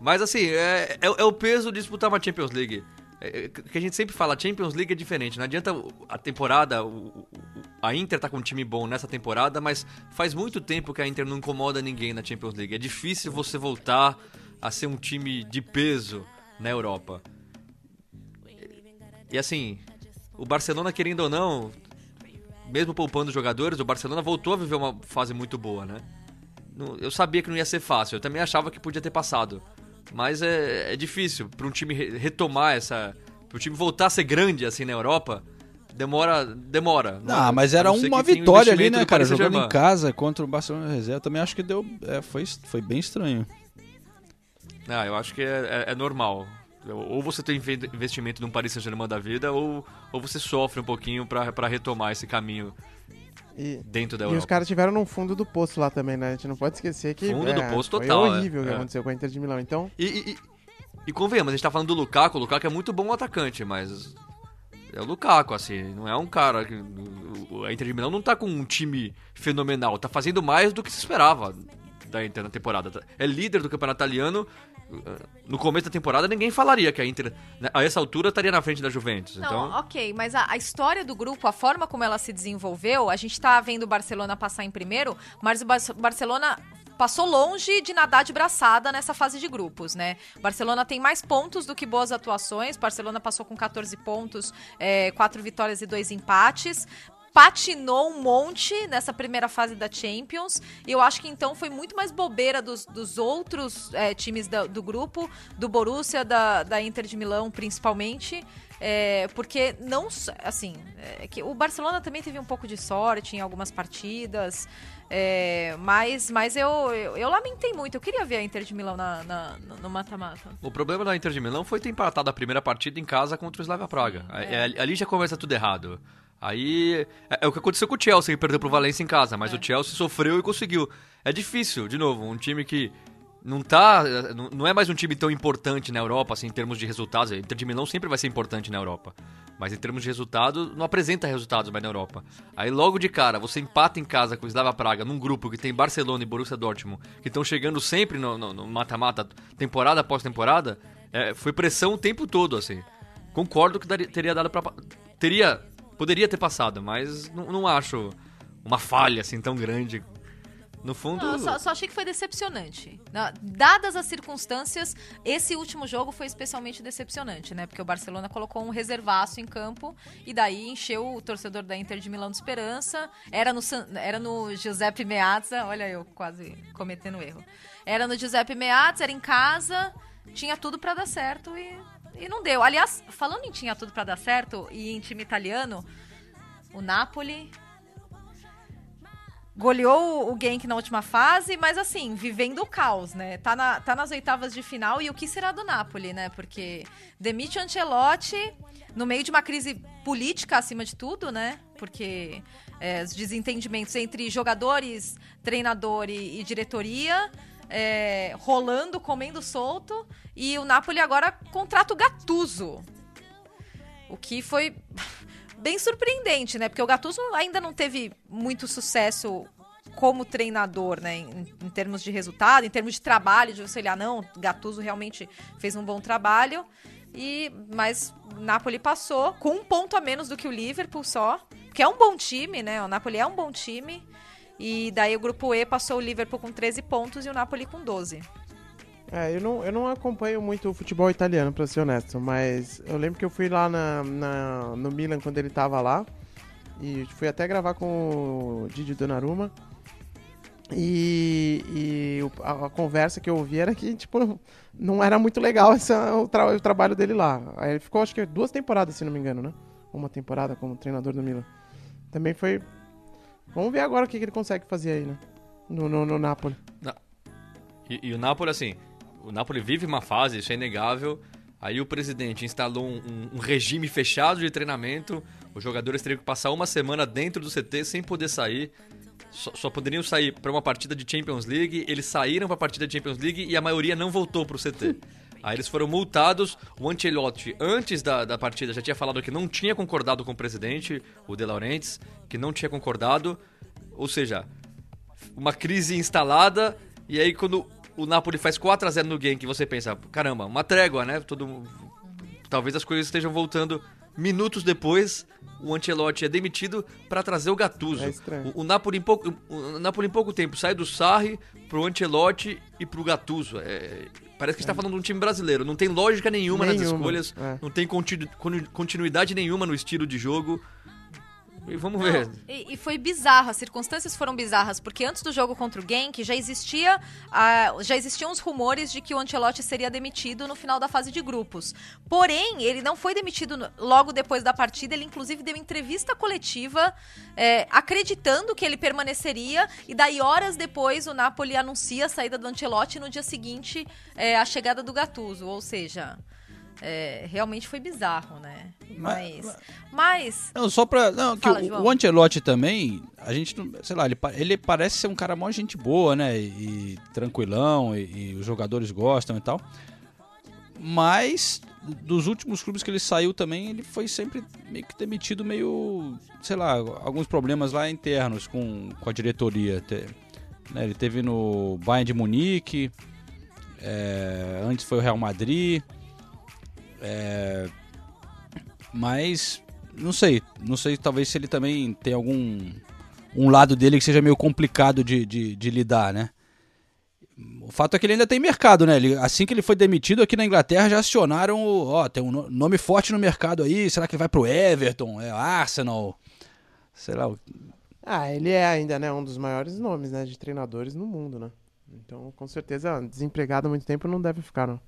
Mas assim, é, é, é o peso de disputar uma Champions League. É, é, que a gente sempre fala, Champions League é diferente. Não adianta a temporada, o- o- a Inter tá com um time bom nessa temporada, mas faz muito tempo que a Inter não incomoda ninguém na Champions League. É difícil você voltar a ser um time de peso na Europa. E assim, o Barcelona, querendo ou não, mesmo poupando os jogadores, o Barcelona voltou a viver uma fase muito boa, né? Não- Eu sabia que não ia ser fácil, eu também achava que podia ter passado. Mas é, é difícil para um time re- retomar essa. Para o time voltar a ser grande assim na Europa, demora. demora. Ah, mas era não uma tenha um vitória ali, né, cara? Jogando em casa contra o Barcelona Reserva. Também acho que deu. é, foi, foi bem estranho. Ah, eu acho que é, é- é normal. Ou você tem inve- investimento num Paris Saint-Germain da vida, ou, ou você sofre um pouquinho para retomar esse caminho E, dentro da e Europa. os caras tiveram num fundo do poço lá também, né? A gente não pode esquecer que Fundo do é, poço foi total, é. horrível o que É. aconteceu com a Inter de Milão. Então, E, e, e- e convenhamos, a gente tá falando do Lukaku, o Lukaku é muito bom atacante, mas é o Lukaku, assim, não é um cara que... A Inter de Milão não tá com um time fenomenal, tá fazendo mais do que se esperava da Inter na temporada. É líder do campeonato italiano, no começo da temporada ninguém falaria que a Inter, né, a essa altura, estaria na frente da Juventus, Não, então... ok, mas a, a história do grupo, a forma como ela se desenvolveu, a gente tá vendo o Barcelona passar em primeiro, mas o Bar- Barcelona passou longe de nadar de braçada nessa fase de grupos, né? Barcelona tem mais pontos do que boas atuações. Barcelona passou com 14 pontos, é, 4 vitórias e 2 empates. Patinou um monte nessa primeira fase da Champions. E eu acho que então foi muito mais bobeira dos, dos outros é, times da- do grupo, do Borussia, da, da Inter de Milão principalmente. É, porque não. Assim, é que o Barcelona também teve um pouco de sorte em algumas partidas. é, mas mas eu, eu, eu lamentei muito. Eu queria ver a Inter de Milão na, na- no mata-mata. O problema da Inter de Milão foi ter empatado a primeira partida em casa contra o Slavia Praga. É, Ali já começa tudo errado. Aí é, é o que aconteceu com o Chelsea, que perdeu pro Valência em casa, mas o Chelsea sofreu e conseguiu. É difícil, de novo, um time que não tá, não- não é mais um time tão importante na Europa assim em termos de resultados. Inter de Milão sempre vai ser importante na Europa, mas em termos de resultado não apresenta resultados mais na Europa. Aí logo de cara, você empata em casa com o Slavia Praga num grupo que tem Barcelona e Borussia Dortmund, que estão chegando sempre no mata-mata, temporada após temporada, é, foi pressão o tempo todo assim. Concordo que daria- teria dado para teria poderia ter passado, mas não, não acho uma falha assim tão grande. No fundo, Não, só, só achei que foi decepcionante. Na- Dadas as circunstâncias, esse último jogo foi especialmente decepcionante, né? Porque o Barcelona colocou um reservaço em campo e daí encheu o torcedor da Inter de Milão de esperança. Era no, era no Giuseppe Meazza, olha eu quase cometendo erro. Era no Giuseppe Meazza, era em casa, tinha tudo pra dar certo e, e não deu. Aliás, falando em tinha tudo pra dar certo e em time italiano, o Napoli goleou o Genk na última fase, mas assim, vivendo o caos, né? Tá, na, tá nas oitavas de final e o que será do Napoli, né? Porque demite o Ancelotti no meio de uma crise política acima de tudo, né? Porque é, os desentendimentos entre jogadores, treinador e, e diretoria é, rolando, comendo solto e o Napoli agora contrata o Gattuso. O que foi bem surpreendente, né? Porque o Gattuso ainda não teve muito sucesso como treinador, né? Em, em termos de resultado, em termos de trabalho, de você olhar, não, Gattuso realmente fez um bom trabalho. E, mas Napoli passou com um ponto a menos do que o Liverpool só, que é um bom time, né? O Napoli é um bom time. E daí o grupo E passou o Liverpool com 13 pontos e o Napoli com 12. É, eu não, eu não acompanho muito o futebol italiano, pra ser honesto, mas eu lembro que eu fui lá na, na- no Milan quando ele tava lá, e fui até gravar com o Didi Donnarumma, E, e a, a conversa que eu ouvi era que, tipo, não era muito legal essa, o, tra- o trabalho dele lá. Aí ele ficou, acho que duas temporadas, se não me engano, né? Uma temporada como treinador do Milan. Também foi. Vamos ver agora o que, que ele consegue fazer aí, né? No, no, no Napoli. E, e o Napoli, assim, o Napoli vive uma fase, isso é inegável. Aí o presidente instalou um, um- um regime fechado de treinamento. Os jogadores teriam que passar uma semana dentro do CT sem poder sair. Só, só poderiam sair para uma partida de Champions League. Eles saíram para a partida de Champions League e a maioria não voltou para o CT. Aí eles foram multados. O Ancelotti, antes da, da partida, já tinha falado que não tinha concordado com o presidente, o De Laurentiis, que não tinha concordado. Ou seja, uma crise instalada. E aí, quando o Napoli faz 4 a 0 no Genk, você pensa, caramba, uma trégua, né? Todo, talvez as coisas estejam voltando. Minutos depois, o Ancelotti é demitido para trazer o Gattuso. É estranho. o, o Napoli em pouco, o Napoli em pouco tempo sai do Sarri pro Ancelotti e pro Gattuso. É, parece que está falando de um time brasileiro. Não tem lógica nenhuma, nas Nenhuma, escolhas. é. Não tem continu- continu- continuidade nenhuma no estilo de jogo. E vamos ver. E, e foi bizarro, as circunstâncias foram bizarras, porque antes do jogo contra o Genk já existia ah, já existiam os rumores de que o Ancelotti seria demitido no final da fase de grupos. Porém, ele não foi demitido no- logo depois da partida, ele inclusive deu entrevista coletiva é, acreditando que ele permaneceria, e daí horas depois o Napoli anuncia a saída do Ancelotti no dia seguinte é, a chegada do Gattuso, ou seja... é, realmente foi bizarro, né? Mas. Mas. Não, só pra. Não, que Fala, o, João. o Ancelotti também, a gente não. Sei lá, ele, ele parece ser um cara mó gente boa, né? E, e tranquilão, e, e os jogadores gostam e tal. Mas, dos últimos clubes que ele saiu também, ele foi sempre meio que demitido, meio. Sei lá, alguns problemas lá internos com, com a diretoria. Te- né, Ele teve no Bayern de Munique, é, antes foi o Real Madrid. É, mas não sei, não sei talvez se ele também tem algum um lado dele que seja meio complicado de, de, de lidar, né? O fato é que ele ainda tem mercado, né? Ele, assim que ele foi demitido aqui na Inglaterra já acionaram, o- ó, tem um no- nome forte no mercado aí, será que ele vai pro Everton, é Arsenal, sei lá. Ah, ele é ainda, né, um dos maiores nomes, né, de treinadores no mundo, né? Então, com certeza, desempregado há muito tempo não deve ficar, não.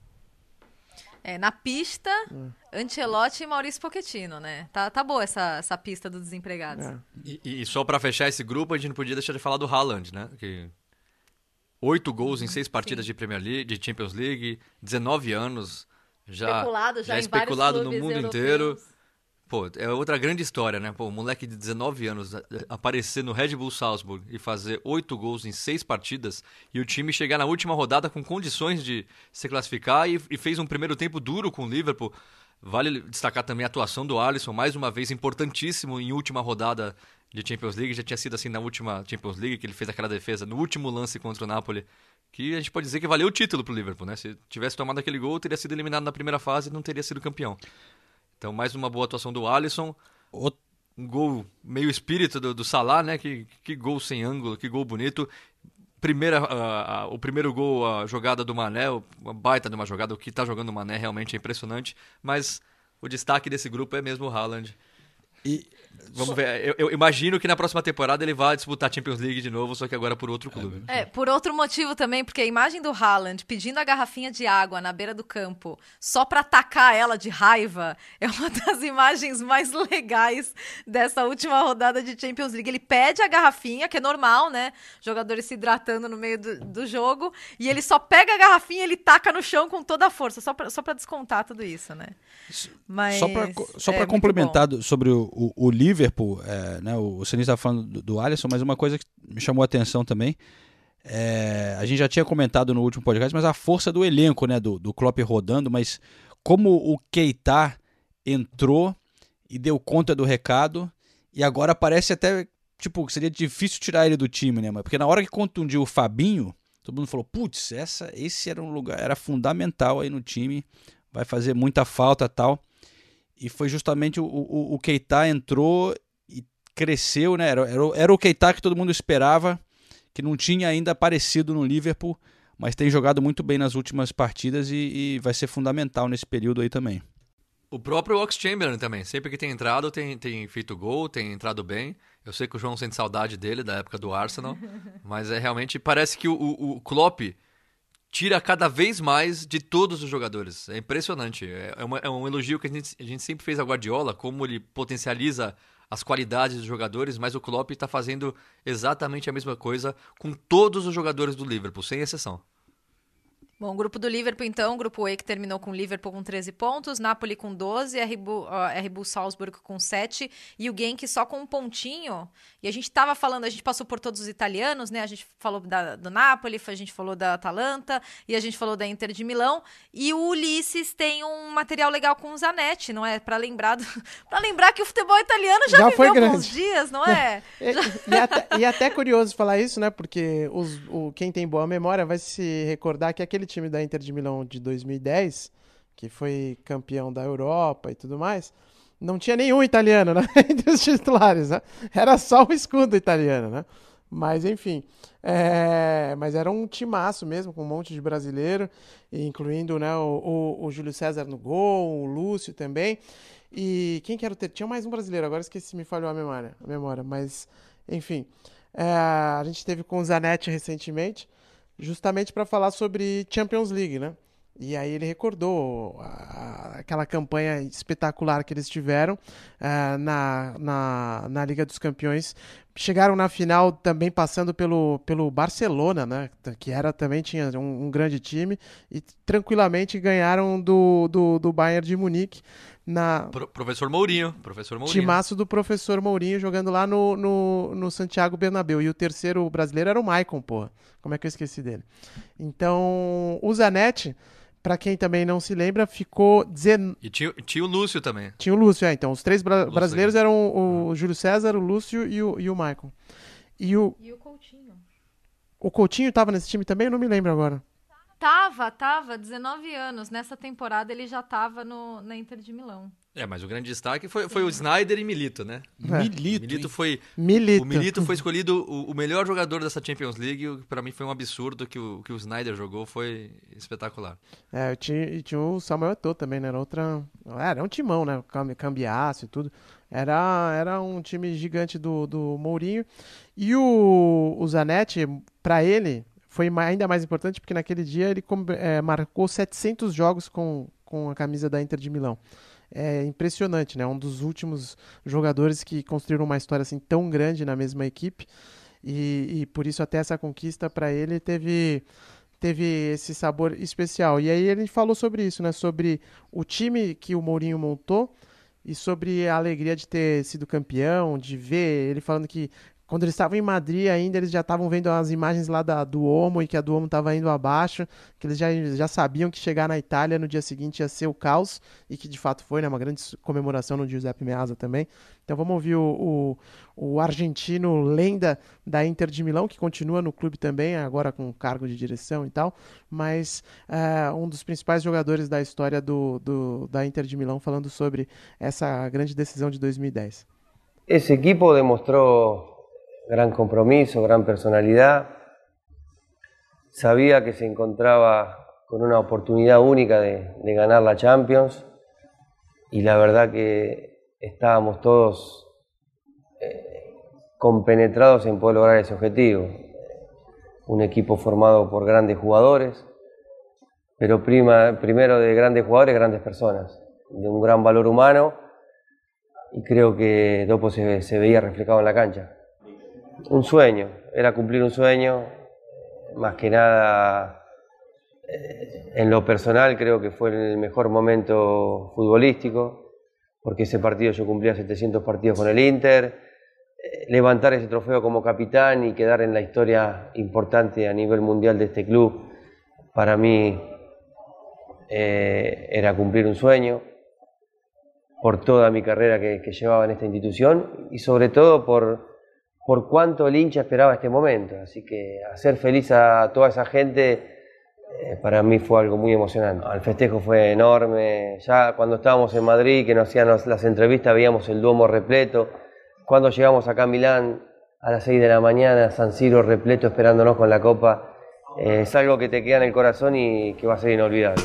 É, na pista, Ancelotti e Maurício Pochettino, né? Tá, tá boa essa, essa pista dos desempregados. É. E, e só pra fechar esse grupo, a gente não podia deixar de falar do Haaland, né? Que oito gols em seis partidas de Premier League, de Champions League, 19 anos, já Especulado já em especulado no mundo europeus. inteiro. Pô, é outra grande história, né? Pô, um moleque de 19 anos a- aparecer no Red Bull Salzburg e fazer oito gols em seis partidas e o time chegar na última rodada com condições de se classificar e, e fez um primeiro tempo duro com o Liverpool. Vale destacar também a atuação do Alisson, mais uma vez importantíssimo em última rodada de Champions League. Já tinha sido assim na última Champions League, que ele fez aquela defesa no último lance contra o Napoli, que a gente pode dizer que valeu o título pro Liverpool, né? Se tivesse tomado aquele gol, teria sido eliminado na primeira fase e não teria sido campeão. Então, mais uma boa atuação do Alisson. Um gol meio espírito do, do Salah, né? Que, que gol sem ângulo, que gol bonito. Primeira, ah, ah, o primeiro gol, a jogada do Mané, uma baita de uma jogada. O que tá jogando o Mané realmente é impressionante. Mas o destaque desse grupo é mesmo o Haaland. E Vamos ver. Eu, eu imagino que na próxima temporada ele vai disputar a Champions League de novo, só que agora por outro clube. É, por outro motivo também, porque a imagem do Haaland pedindo a garrafinha de água na beira do campo só pra atacar ela de raiva é uma das imagens mais legais dessa última rodada de Champions League. Ele pede a garrafinha, que é normal, né? Jogadores se hidratando no meio do, do jogo, e ele só pega a garrafinha e ele taca no chão com toda a força, só pra, só pra descontar tudo isso, né? Mas, Só para só é, pra muito complementar sobre o, o- o Liverpool, é, né, o Sinis estava falando do, do Alisson, mas uma coisa que me chamou a atenção também, é, a gente já tinha comentado no último podcast, mas a força do elenco, né, do, do Klopp rodando, mas como o Keita entrou e deu conta do recado, e agora parece até, tipo, que seria difícil tirar ele do time, né, porque na hora que contundiu o Fabinho, todo mundo falou, putz, esse era um lugar, era fundamental aí no time, vai fazer muita falta tal. E foi justamente o, o, o Keita entrou e cresceu, né? Era, era, o- era o Keita que todo mundo esperava, que não tinha ainda aparecido no Liverpool, mas tem jogado muito bem nas últimas partidas e, e vai ser fundamental nesse período aí também. O próprio Ox Chamberlain também, sempre que tem entrado, tem, tem feito gol, tem entrado bem. Eu sei que o João sente saudade dele, da época do Arsenal, mas é realmente parece que o, o, o Klopp tira cada vez mais de todos os jogadores. É impressionante. É, é uma- é um elogio que a gente, a gente sempre fez a Guardiola, como ele potencializa as qualidades dos jogadores, mas o Klopp está fazendo exatamente a mesma coisa com todos os jogadores do Liverpool, sem exceção. Bom, o grupo do Liverpool, então, grupo E que terminou com o Liverpool com 13 pontos, Napoli com 12, RB, uh, RB Salzburg com 7 e o Genk só com um pontinho. E a gente estava falando, a gente passou por todos os italianos, né? A gente falou da, do Napoli, a gente falou da Atalanta e a gente falou da Inter de Milão. E o Ulisses tem um material legal com o Zanetti, não é? Para lembrar, do... para lembrar que o futebol italiano já, Já viveu grande. dias, não é? E, e até, e até curioso falar isso, né? Porque os, o, quem tem boa memória vai se recordar que aquele time da Inter de Milão de 2010, que foi campeão da Europa e tudo mais, não tinha nenhum italiano né? entre os titulares, né? Era só o escudo italiano, né? Mas enfim, é, mas era um timaço mesmo, com um monte de brasileiro, incluindo né, o, o, o Júlio César no gol, o Lúcio também. E quem que era o ter? Tinha mais um brasileiro, agora esqueci, me falhou a memória, a memória mas enfim. É, a gente teve com o Zanetti recentemente, justamente para falar sobre Champions League, né? E aí ele recordou a- aquela campanha espetacular que eles tiveram ah, na, na, na Liga dos Campeões. Chegaram na final também passando pelo, pelo Barcelona, né? Que era também tinha um, um grande time e tranquilamente ganharam do, do, do Bayern de Munique na Pro- professor Mourinho, professor Mourinho. timaço do professor Mourinho jogando lá no, no, no Santiago Bernabéu. E o terceiro brasileiro era o Maicon, porra. Como é que eu esqueci dele? Então, o Zanetti, pra quem também não se lembra, ficou 19. E tinha, tinha o Lúcio também. Tinha o Lúcio, é. Então, os três bra- Lúcio, brasileiros eram o, o Júlio César, o Lúcio e o, e o Maicon. E o, E o Coutinho? o Coutinho tava nesse time também? Eu não me lembro agora. Tava, tava, 19 anos. Nessa temporada ele já tava no, na Inter de Milão. É, mas o grande destaque foi, foi o Snyder e Milito, né? É. Milito, Milito foi. Milito. O Milito foi escolhido o, o melhor jogador dessa Champions League. Pra mim foi um absurdo que o que o Snyder jogou, foi espetacular. É, tinha, e tinha o Samuel Eto'o também, né? Era outra... Era um timão, né? Cam- Cambiaço e tudo. Era, era um time gigante do, do Mourinho. E o, o Zanetti, pra ele, foi ainda mais importante porque naquele dia ele é, marcou 700 jogos com, com a camisa da Inter de Milão. É impressionante, né? Um dos últimos jogadores que construíram uma história assim tão grande na mesma equipe. E, e por isso até essa conquista para ele teve teve esse sabor especial. E aí ele falou sobre isso, né? Sobre o time que o Mourinho montou e sobre a alegria de ter sido campeão, de ver ele falando que quando eles estavam em Madrid ainda, eles já estavam vendo as imagens lá da Duomo e que a Duomo estava indo abaixo, que eles já, já sabiam que chegar na Itália no dia seguinte ia ser o caos, e que de fato foi, né? Uma grande comemoração no Giuseppe Meazza também. Então vamos ouvir o, o, o argentino lenda da Inter de Milão, que continua no clube também, agora com cargo de direção e tal, mas é, um dos principais jogadores da história do, do, da Inter de Milão, falando sobre essa grande decisão de 2010. Ese equipo demostró gran compromiso, gran personalidad. Sabía que se encontraba con una oportunidad única de, ganar la Champions y la verdad que estábamos todos eh, compenetrados en poder lograr ese objetivo. Un equipo formado por grandes jugadores, pero prima- primero de grandes jugadores, grandes personas, de un gran valor humano y creo que Dopo se veía reflejado en la cancha. Un sueño, era cumplir un sueño, más que nada eh, en lo personal creo que fue el mejor momento futbolístico, porque ese partido yo cumplía 700 partidos con el Inter, eh, levantar ese trofeo como capitán y quedar en la historia importante a nivel mundial de este club, para mí eh, era cumplir un sueño por toda mi carrera que, que llevaba en esta institución y sobre todo por, por cuánto el hincha esperaba este momento. Así que hacer feliz a toda esa gente eh, para mí fue algo muy emocionante. El festejo fue enorme. Ya cuando estábamos en Madrid, que nos hacían las, entrevistas, veíamos el Duomo repleto. Cuando llegamos acá a Milán a las 6 de la mañana, San Siro repleto esperándonos con la copa, eh, es algo que te queda en el corazón y que va a ser inolvidable.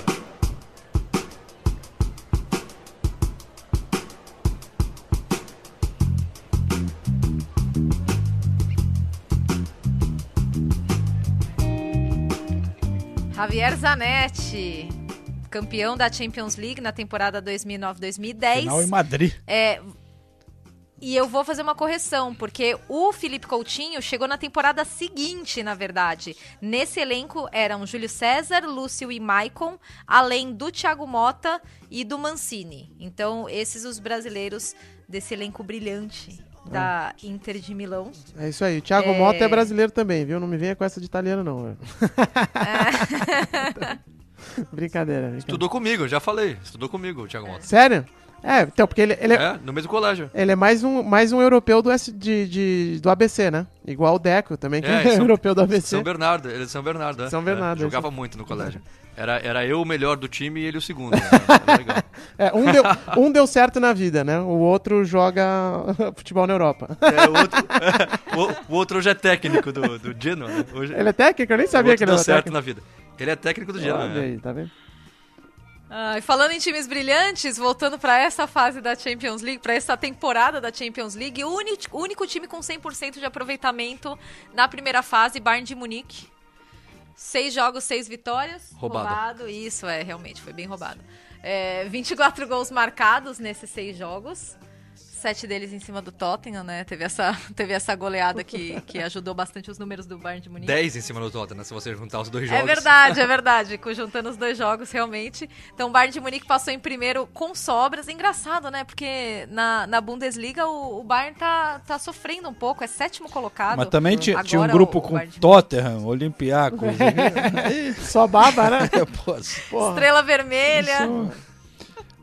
Javier Zanetti, campeão da Champions League na temporada 2009-2010. Final em Madrid. É, e eu vou fazer uma correção, porque o Felipe Coutinho chegou na temporada seguinte, na verdade. Nesse elenco eram Júlio César, Lúcio e Maicon, além do Thiago Mota e do Mancini. Então, esses os brasileiros desse elenco brilhante da Inter de Milão. É isso aí. O Thiago É. Mota é brasileiro também, viu? Não me venha com essa de italiano, não. velho. brincadeira, brincadeira. Estudou comigo, já falei. Estudou comigo, o Thiago Mota. Sério? É, então, porque ele, ele é, É, no mesmo colégio. ele é mais um, mais um europeu do, S, de, de- do ABC, né? Igual o Deco também, que é, São- europeu do ABC. São Bernardo, ele é de São Bernardo, é. São Bernardo, É, jogava é isso. muito no colégio. Era, era eu o melhor do time e ele o segundo. né? É, um, deu, um deu certo na vida, né? O outro joga futebol na Europa. É, o, outro, o, o outro hoje é técnico do, do Genoa. Né? Hoje, Ele é técnico? Eu nem sabia o outro que ele deu era certo técnico. na vida. Ele é técnico do Genoa. Olha né? aí, tá vendo? Ah, e falando em times brilhantes, voltando para essa fase da Champions League, para essa temporada da Champions League, o único, o único time com 100% de aproveitamento na primeira fase, Bayern de Munique. Seis jogos, seis vitórias. Roubado. Isso, é, realmente, foi bem roubado. É, 24 gols marcados nesses seis jogos. Sete deles em cima do Tottenham, né? Teve essa, teve essa goleada que, que ajudou bastante os números do Bayern de Munique. 10 em cima do Tottenham, se você juntar os dois É jogos. verdade, é verdade. Juntando os dois jogos, realmente. Então, o Bayern de Munique passou em primeiro com sobras. Engraçado, né? Porque na, na Bundesliga o, o Bayern tá, tá sofrendo um pouco. É sétimo colocado. Mas também tinha, tinha um grupo o- o com de Tottenham, Olympiacos. Só baba, né? Pô. Estrela Vermelha.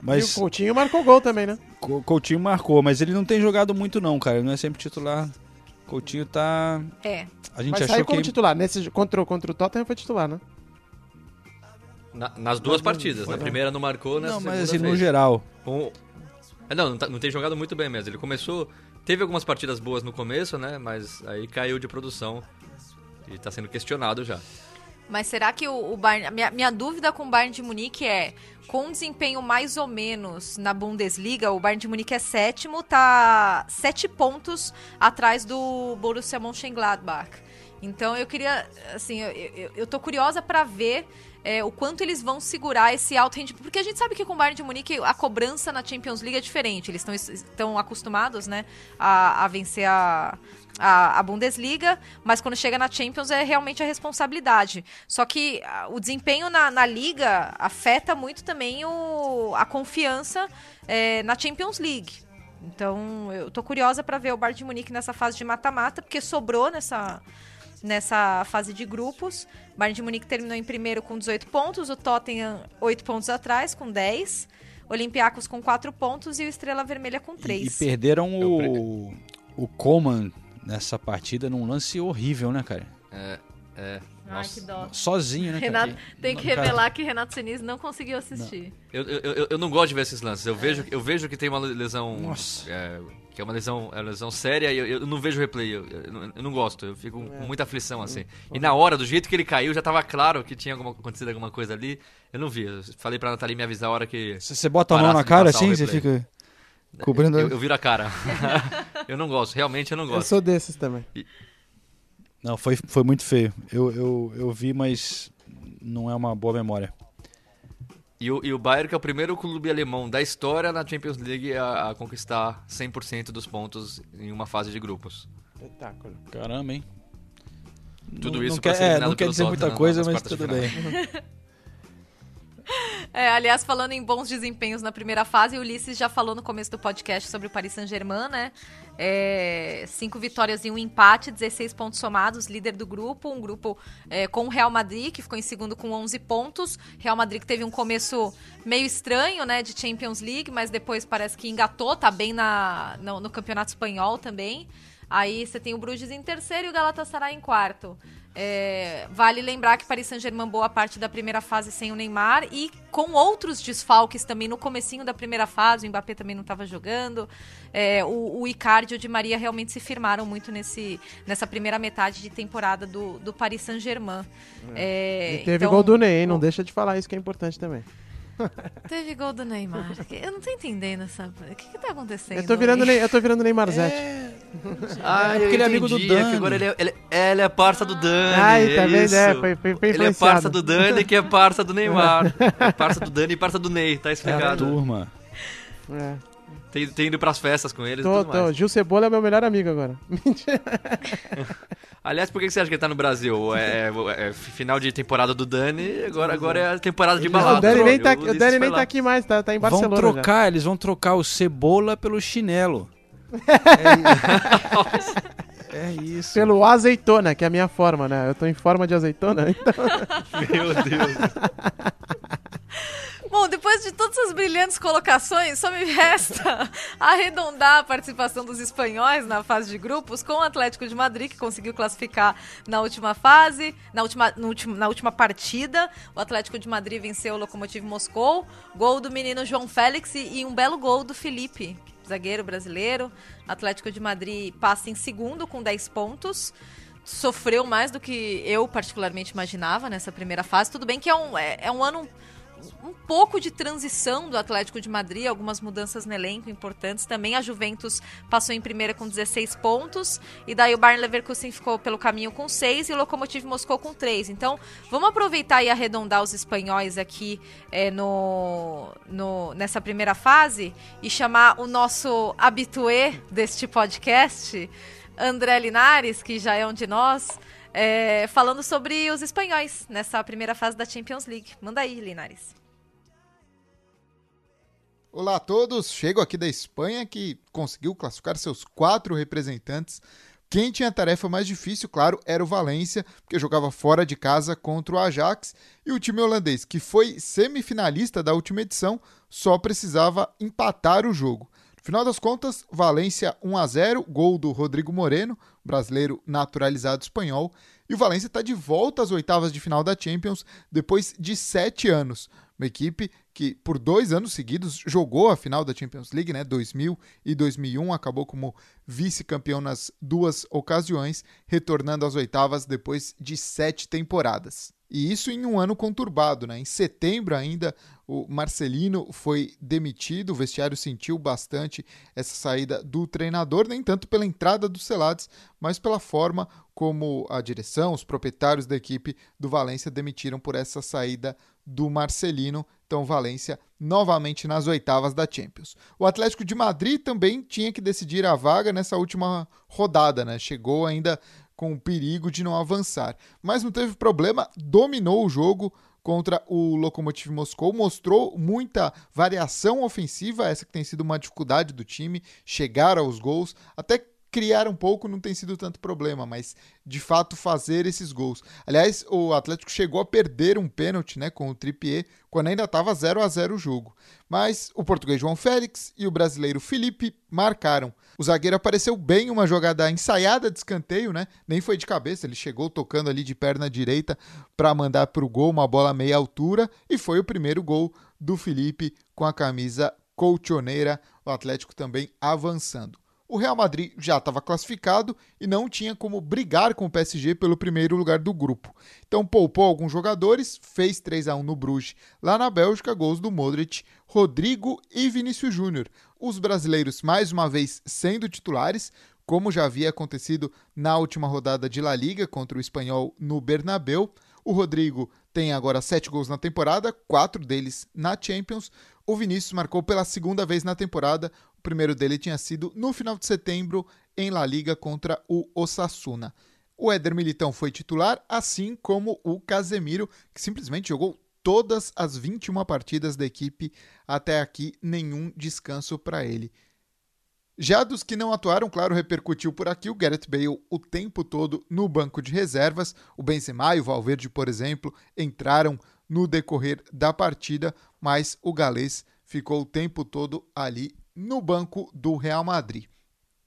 Mas E o Coutinho marcou gol também, né? Co- Coutinho marcou, mas ele não tem jogado muito não, cara. Ele não é sempre titular. Coutinho tá... É. A gente Mas achou saiu como que... titular. Nesse, contra, o- contra o Tottenham foi titular, né? Na- nas duas partidas. Na Foi. primeira não marcou, nessa Não, mas segunda assim, no geral. Com- É, Não, não, tá- não tem jogado muito bem mesmo. Ele começou... Teve algumas partidas boas no começo, né? Mas aí caiu de produção. E tá sendo questionado já. Mas será que o, o Bayern. Minha, minha dúvida com o Bayern de Munique é: com um desempenho mais ou menos na Bundesliga, o Bayern de Munique é sétimo, tá sete pontos atrás do Borussia Mönchengladbach. Então eu queria, assim, eu, eu, eu tô curiosa pra ver é, o quanto eles vão segurar esse alto rendimento. Porque a gente sabe que com o Bayern de Munique a cobrança na Champions League é diferente. Eles estão acostumados, né, a, a vencer a, a, a Bundesliga, mas quando chega na Champions é realmente a responsabilidade. Só que ah, o desempenho na, na Liga afeta muito também o, a confiança é, na Champions League. Então, eu tô curiosa para ver o Bayern de Munique nessa fase de mata-mata, porque sobrou nessa, nessa fase de grupos. O Bayern de Munique terminou em primeiro com 18 pontos, o Tottenham 8 pontos atrás, com 10. Olympiacos com 4 pontos e o Estrela Vermelha com 3. E perderam o, o Coman nessa partida num lance horrível, né, cara? É, é. Ai, que dó. Sozinho, né, cara? Renato, tem que Cara, revelar que Renato Sinise não conseguiu assistir. Eu, eu, eu, eu não gosto de ver esses lances. Eu vejo, eu vejo que tem uma lesão. Nossa. é, que é uma lesão, é uma lesão séria e eu, eu não vejo replay. Eu, eu não- eu não gosto. Eu fico com muita aflição assim. E na hora, do jeito que ele caiu, já tava claro que tinha alguma, acontecido alguma coisa ali. Eu não vi. Eu falei pra Nathalie me avisar a hora que. Se você bota a mão na cara assim, você fica cobrindo... Eu, eu viro a cara. eu não gosto, realmente eu não Eu gosto. sou desses também. Não, foi, foi muito feio. Eu, eu, eu vi, mas não é uma boa memória. E o, e o Bayern, que é o primeiro clube alemão da história na Champions League a, a conquistar 100% dos pontos em uma fase de grupos. Espetáculo. Caramba, hein? Tudo Não- isso não pra quer- ser é, não quer dizer muita coisa, mas tudo final. É, aliás, falando em bons desempenhos na primeira fase, o Ulisses já falou no começo do podcast sobre o Paris Saint-Germain, né? É, cinco vitórias e um empate, 16 pontos somados, líder do grupo. Um grupo é, com o Real Madrid, que ficou em segundo com 11 pontos. Real Madrid que teve um começo meio estranho, né, de Champions League, mas depois parece que engatou, tá bem na, no, no Campeonato Espanhol também. Aí você tem o Bruges em terceiro e o Galatasaray em quarto. É, vale lembrar que Paris Saint-Germain boa parte da primeira fase sem o Neymar e com outros desfalques também no comecinho da primeira fase, o Mbappé também não estava jogando. É, o, o Icardi e o Di Maria realmente se firmaram muito nesse, nessa primeira metade de temporada do, do Paris Saint-Germain. É, E teve então- gol do Ney? Não deixa de falar isso que é importante também. Teve gol do Neymar. Eu não tô entendendo essa. O que, que tá acontecendo? Eu tô virando? Ney, eu tô virando Neymar Zete. Ah, É porque ele é amigo do é que Dani. agora ele é, ele, é, ele é parça do Dani. Ai, tá é vendo? É, isso. foi- foi- foi Ele é influenciado. parça do Dani, que é parça do Neymar. é parça do Dani e parça do Ney, tá É a explicado. turma. É. Tem, tem ido pras festas com eles e Tô, tudo tô. mais. Gil Cebola é meu melhor amigo agora. Aliás, por que você acha que ele tá no Brasil? É, é final de temporada do Dani, agora, agora é a temporada de balada. o Dani nem, tá, O Dani nem tá aqui mais, tá, tá em Vão Barcelona. trocar, eles vão trocar o cebola pelo chinelo. É isso. Pelo azeitona, que é a minha forma, né? Eu tô em forma de azeitona, então. Meu Deus. Bom, depois de todas essas brilhantes colocações, só me resta arredondar a participação dos espanhóis na fase de grupos com o Atlético de Madrid, que conseguiu classificar na última fase, na última, último- na última partida. O Atlético de Madrid venceu o Lokomotiv Moscou, gol do menino João Félix e, e um belo gol do Felipe, zagueiro brasileiro. Atlético de Madrid passa em segundo com 10 pontos sofreu mais do que eu particularmente imaginava nessa primeira fase. Tudo bem que é um, é, é um ano um pouco de transição do Atlético de Madrid, algumas mudanças no elenco importantes. Também a Juventus passou em primeira com 16 pontos, e daí o Bayern Leverkusen ficou pelo caminho com 6 e o Lokomotiv Moscou com 3. Então, vamos aproveitar e arredondar os espanhóis aqui é, no, no, nessa primeira fase e chamar o nosso habitué deste podcast, André Linares, que já é um de nós, é, falando sobre os espanhóis nessa primeira fase da Champions League. Manda aí, Linares. Olá a todos, chego aqui da Espanha que conseguiu classificar seus quatro representantes. Quem tinha a tarefa mais difícil, claro, era o Valência, porque jogava fora de casa contra o Ajax, e o time holandês, que foi semifinalista da última edição, só precisava empatar o jogo. Final das contas, Valência 1 a 0, gol do Rodrigo Moreno, brasileiro naturalizado espanhol, e o Valência está de volta às oitavas de final da Champions depois de sete anos. Uma equipe que por dois anos seguidos jogou a final da Champions League, né? 2000 e 2001, acabou como vice-campeão nas duas ocasiões, retornando às oitavas depois de sete temporadas. E isso em um ano conturbado, né? Em setembro ainda, o Marcelino foi demitido, o vestiário sentiu bastante essa saída do treinador, nem tanto pela entrada dos Celades, mas pela forma como a direção, os proprietários da equipe do Valência demitiram por essa saída do Marcelino. Então, Valência novamente nas oitavas da Champions. O Atlético de Madrid também tinha que decidir a vaga nessa última rodada, né? Chegou ainda com o perigo de não avançar, mas não teve problema, dominou o jogo contra o Lokomotiv Moscou, mostrou muita variação ofensiva, essa que tem sido uma dificuldade do time, chegar aos gols, até criar um pouco não tem sido tanto problema, mas de fato fazer esses gols. Aliás, o Atlético chegou a perder um pênalti, né, com o Trippier, quando ainda estava 0 a 0 o jogo. Mas o português João Félix e o brasileiro Felipe marcaram. O zagueiro apareceu bem uma jogada ensaiada de escanteio, né? Nem foi de cabeça, ele chegou tocando ali de perna direita para mandar para o gol uma bola meia altura e foi o primeiro gol do Felipe com a camisa colchoneira, o Atlético também avançando. O Real Madrid já estava classificado e não tinha como brigar com o PSG pelo primeiro lugar do grupo. Então poupou alguns jogadores, fez 3 a 1 no Bruges, lá na Bélgica, gols do Modric, Rodrigo e Vinícius Júnior. Os brasileiros mais uma vez sendo titulares, como já havia acontecido na última rodada de La Liga contra o Espanhol no Bernabéu. O Rodrigo tem agora sete gols na temporada, quatro deles na Champions. O Vinícius marcou pela segunda vez na temporada. O primeiro dele tinha sido no final de setembro em La Liga contra o Osasuna. O Éder Militão foi titular, assim como o Casemiro, que simplesmente jogou todas as 21 partidas da equipe até aqui, nenhum descanso para ele. Já dos que não atuaram, claro, repercutiu por aqui o Gareth Bale o tempo todo no banco de reservas. O Benzema e o Valverde, por exemplo, entraram no decorrer da partida, mas o galês ficou o tempo todo ali no banco do Real Madrid.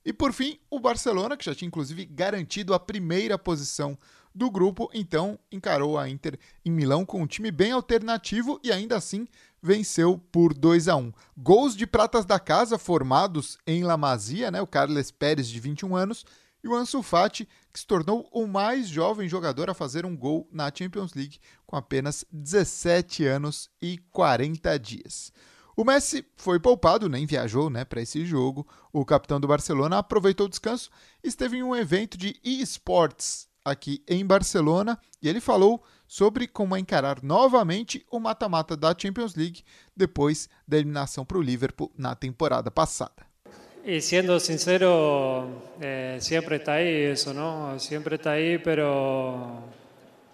E por fim, o Barcelona, que já tinha inclusive garantido a primeira posição do grupo, então encarou a Inter em Milão com um time bem alternativo e ainda assim venceu por 2 a 1. Gols de pratas da casa formados em La Masia, né, o Carles Pérez de 21 anos e o Ansu Fati, que se tornou o mais jovem jogador a fazer um gol na Champions League com apenas 17 anos e 40 dias. O Messi foi poupado, nem viajou né, para esse jogo. O capitão do Barcelona aproveitou o descanso e esteve em um evento de eSports aqui em Barcelona e ele falou sobre como encarar novamente o mata-mata da Champions League depois da eliminação para o Liverpool na temporada passada. Y siendo sincero, eh, siempre está ahí eso, ¿no? Siempre está ahí, pero,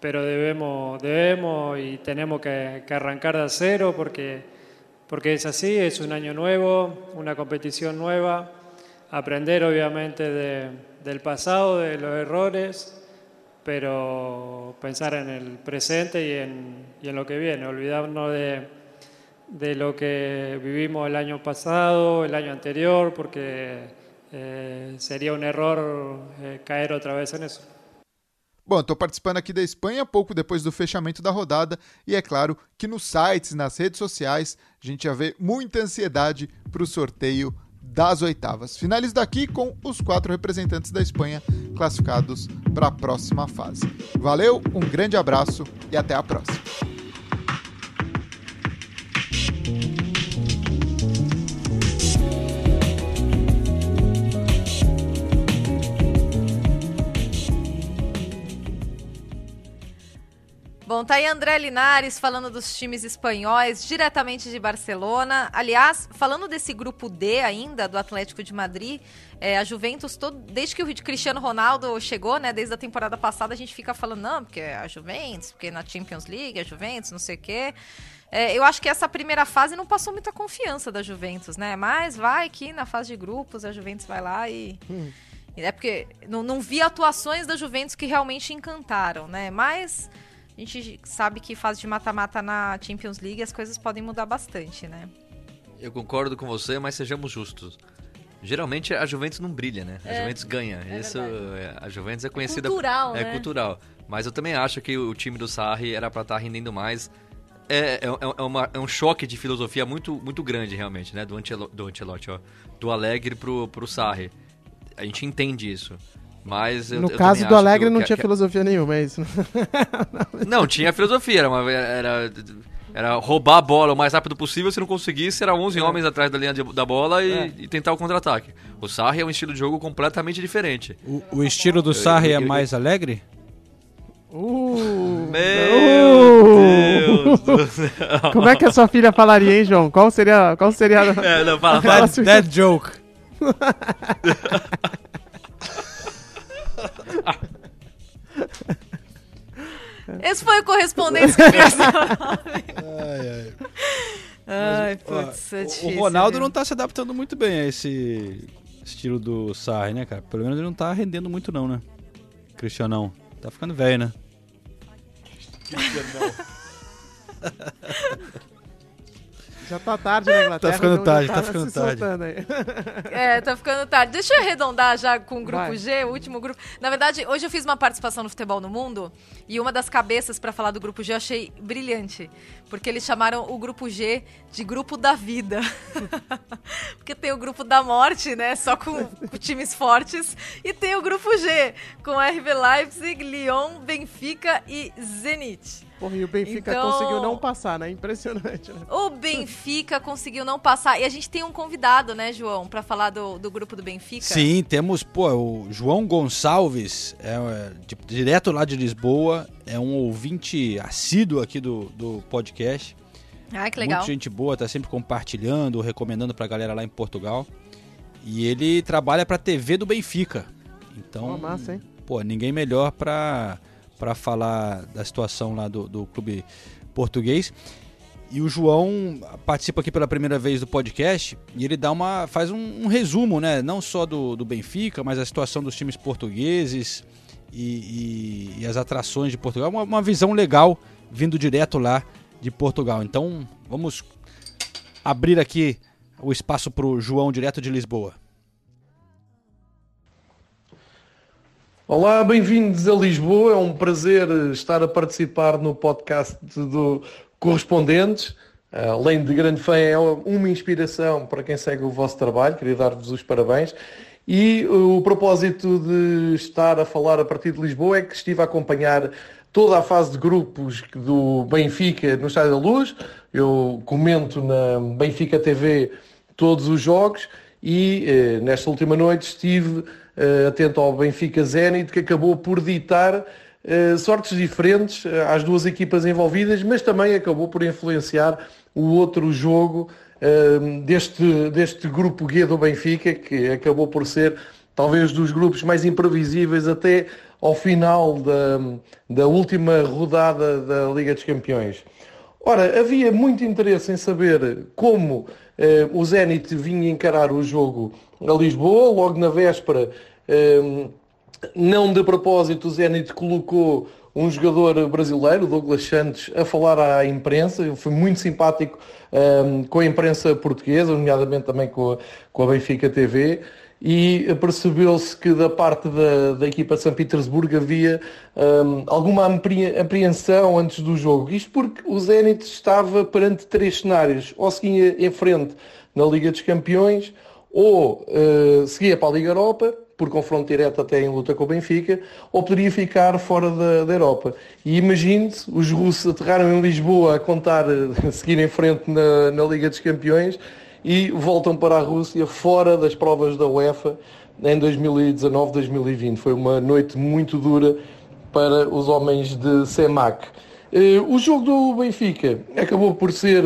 pero debemos, debemos y tenemos que, que arrancar de cero porque, porque es así, es un año nuevo, una competición nueva, aprender obviamente de- del pasado, de los errores, pero pensar en el presente y en, y en lo que viene, olvidarnos de, de lo que vivimos el año pasado, el año anterior, porque eh, sería un error eh, caer otra vez en eso. Bom, estou participando aqui da Espanha pouco depois do fechamento da rodada. E é claro que nos sites, nas redes sociais, a gente já vê muita ansiedade para o sorteio das oitavas. Finalizo daqui com os quatro representantes da Espanha classificados para a próxima fase. Valeu, um grande abraço e até a próxima. Bom, tá aí André Linares falando dos times espanhóis, diretamente de Barcelona. Aliás, falando desse grupo D ainda, do Atlético de Madrid, é, a Juventus, todo, desde que o Cristiano Ronaldo chegou, né, desde a temporada passada, a gente fica falando, não, porque é a Juventus, porque na Champions League, a Juventus, não sei o quê. É, eu acho que essa primeira fase não passou muita confiança da Juventus, né? Mas vai que na fase de grupos a Juventus vai lá e. É porque não, não vi atuações da Juventus que realmente encantaram, né? Mas a gente sabe que fase de mata-mata na Champions League as coisas podem mudar bastante, né? Eu concordo com você, mas sejamos justos. Geralmente a Juventus não brilha, né? A É, Juventus ganha. é Isso, é, a Juventus é conhecida cultural, é né? cultural. Mas eu também acho que o time do Sarri era pra estar rendendo mais. É, é, é uma- é um choque de filosofia muito, muito grande, realmente, né? Do, do Ancelotti, ó. Do Alegre pro, pro Sarri. A gente entende isso. Mas eu, no eu caso do Alegre que- não que- tinha que- filosofia nenhuma, é isso. Não, tinha filosofia. Era, uma- era, era roubar a bola o mais rápido possível. Se não conseguisse, era 11 homens atrás da linha de- da bola e, É. e tentar o contra-ataque. O Sarri é um estilo de jogo completamente diferente. O, o estilo do Sarri é mais alegre? Uh, Meu uh. Deus do céu. Como é que a sua filha falaria, hein, João? Qual seria. Qual seria É, não, fala, fala. Fala, Dead joke. Esse foi o correspondente que. Ai, ai. Ai, putz, é o- difícil. o Ronaldo viu? não tá se adaptando muito bem a esse estilo do Sarri, né, cara? Pelo menos ele não tá rendendo muito não, né? Cristianão. Tá ficando velho, né? Já tá tarde na Inglaterra. Tá ficando então tarde, já tá ficando tarde. aí. É, tá ficando tarde. Deixa eu arredondar já com o grupo Vai. G, o último grupo. Na verdade, hoje eu fiz uma participação no Futebol no Mundo e uma das cabeças pra falar do grupo G eu achei brilhante. Porque eles chamaram o grupo G de grupo da vida. porque tem o grupo da morte, né? Só com, com times fortes. E tem o grupo G, com RB Leipzig, Lyon, Benfica e Zenit. Porra, e o Benfica Então- conseguiu não passar, né? Impressionante, né? O Benfica conseguiu não passar. E a gente tem um convidado, né, João, pra falar do, do grupo do Benfica. Sim, temos, pô, o João Gonçalves, é, é, de- direto lá de Lisboa, é um ouvinte assíduo aqui do, do podcast. Ah, que legal. Muita gente boa, tá sempre compartilhando, recomendando pra galera lá em Portugal. E ele trabalha pra TV do Benfica. Então, Ó, massa, hein? pô, ninguém melhor pra, pra falar da situação lá do, do clube português. E o João participa aqui pela primeira vez do podcast e ele dá uma faz um, um resumo, né? Não só do, do Benfica, mas a situação dos times portugueses e, e- e as atrações de Portugal. Uma, uma visão legal vindo direto lá de Portugal. Então vamos abrir aqui o espaço para o João direto de Lisboa. Olá, bem-vindos a Lisboa. É um prazer estar a participar no podcast do Correspondentes. Além de grande fã, é uma inspiração para quem segue o vosso trabalho. Queria dar-vos os parabéns. E o propósito de estar a falar a partir de Lisboa é que estive a acompanhar toda a fase de grupos do Benfica no Estádio da Luz. Eu comento na Benfica TV todos os jogos e eh, nesta última noite estive eh, atento ao Benfica Zenit, que acabou por ditar eh, sortes diferentes eh, às duas equipas envolvidas, mas também acabou por influenciar o outro jogo eh, deste, deste grupo G do Benfica, que acabou por ser talvez dos grupos mais imprevisíveis até ao final da, da última rodada da Liga dos Campeões. Ora, havia muito interesse em saber como eh, o Zenit vinha encarar o jogo a Lisboa, logo na véspera, eh, não de propósito, o Zenit colocou um jogador brasileiro, Douglas Santos, a falar à imprensa. Ele foi muito simpático eh, com a imprensa portuguesa, nomeadamente também com a, com a Benfica TV e percebeu-se que da parte da, da equipa de São Petersburgo havia hum, alguma apre- apreensão antes do jogo. Isto porque o Zenit estava perante três cenários. Ou seguia em frente na Liga dos Campeões, ou eh, seguia para a Liga Europa, por confronto direto até em luta com o Benfica, ou poderia ficar fora da, da Europa. E imagine-se, os russos aterraram em Lisboa a contar eh, seguir em frente na, na Liga dos Campeões, e voltam para a Rússia fora das provas da UEFA em 2019-2020. Foi uma noite muito dura para os homens de Semac. Eh, O jogo do Benfica acabou por ser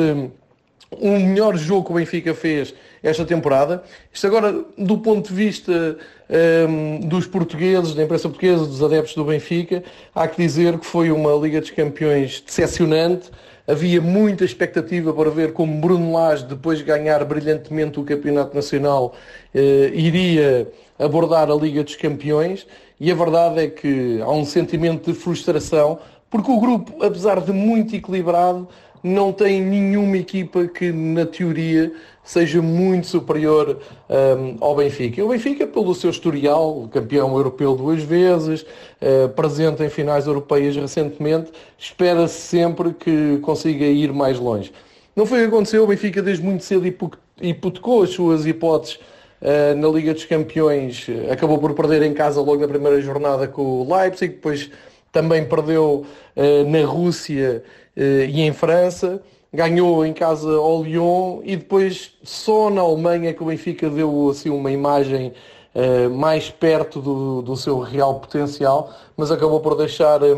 o melhor jogo que o Benfica fez esta temporada. Isto agora, do ponto de vista eh, dos portugueses, da imprensa portuguesa, dos adeptos do Benfica, há que dizer que foi uma Liga dos Campeões decepcionante. Havia muita expectativa para ver como Bruno Lage, depois de ganhar brilhantemente o Campeonato Nacional, eh, iria abordar a Liga dos Campeões. E a verdade é que há um sentimento de frustração, porque o grupo, apesar de muito equilibrado, não tem nenhuma equipa que, na teoria, seja muito superior hum, ao Benfica. O Benfica, pelo seu historial, campeão europeu duas vezes, eh, presente em finais europeias recentemente, espera-se sempre que consiga ir mais longe. Não foi o que aconteceu, o Benfica desde muito cedo hipo- hipotecou as suas hipóteses eh, na Liga dos Campeões, acabou por perder em casa logo na primeira jornada com o Leipzig, depois também perdeu eh, na Rússia eh, e em França, ganhou em casa ao Lyon e depois só na Alemanha que o Benfica deu assim uma imagem eh, mais perto do, do seu real potencial, mas acabou por deixar eh,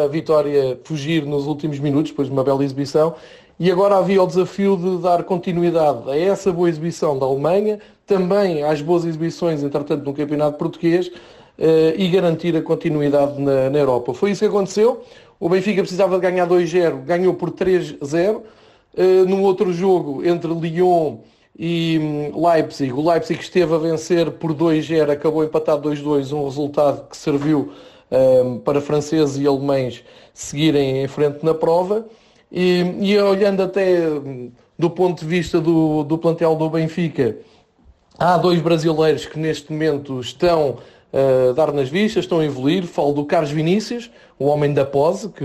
a, a vitória fugir nos últimos minutos, depois de uma bela exibição. E agora havia o desafio de dar continuidade a essa boa exibição da Alemanha, também às boas exibições, entretanto, no Campeonato Português, eh, e garantir a continuidade na, na Europa. Foi isso que aconteceu. O Benfica precisava de ganhar 2-0, ganhou por 3-0. Eh, no outro jogo, entre Lyon e hum, Leipzig, o Leipzig esteve a vencer por 2-0, acabou empatado 2-2, um resultado que serviu hum, para franceses e alemães seguirem em frente na prova. E, e olhando até hum, do ponto de vista do, do plantel do Benfica, há dois brasileiros que neste momento estão a dar nas vistas, estão a evoluir. Falo do Carlos Vinícius, o homem da pose, que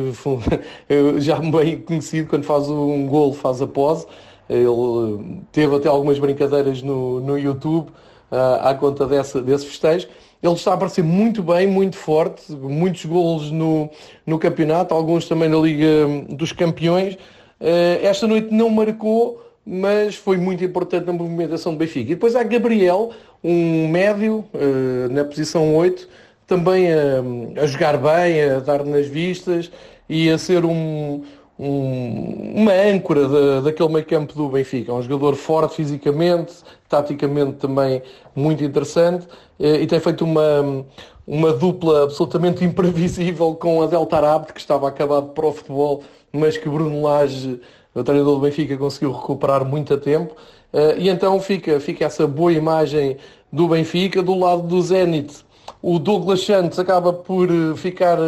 já bem conhecido quando faz um gol, faz a pose. Ele eh, teve até algumas brincadeiras no, no YouTube ah, à conta dessa, desse festejo. Ele está a aparecer muito bem, muito forte, muitos golos no, no campeonato, alguns também na Liga dos Campeões. Eh, esta noite não marcou, mas foi muito importante na movimentação do Benfica. E depois há Gabriel, um médio, eh, na posição 8, também a, a jogar bem, a dar nas vistas e a ser um, um- uma âncora da, daquele meio campo do Benfica. Um jogador forte fisicamente, taticamente também muito interessante eh, e tem feito uma, uma dupla absolutamente imprevisível com a Delta Arabe, que estava acabado para o futebol, mas que Bruno Lage, o treinador do Benfica, conseguiu recuperar muito a tempo. Eh, E então fica, fica essa boa imagem do Benfica. Do lado do Zenit, o Douglas Santos acaba por eh, ficar eh,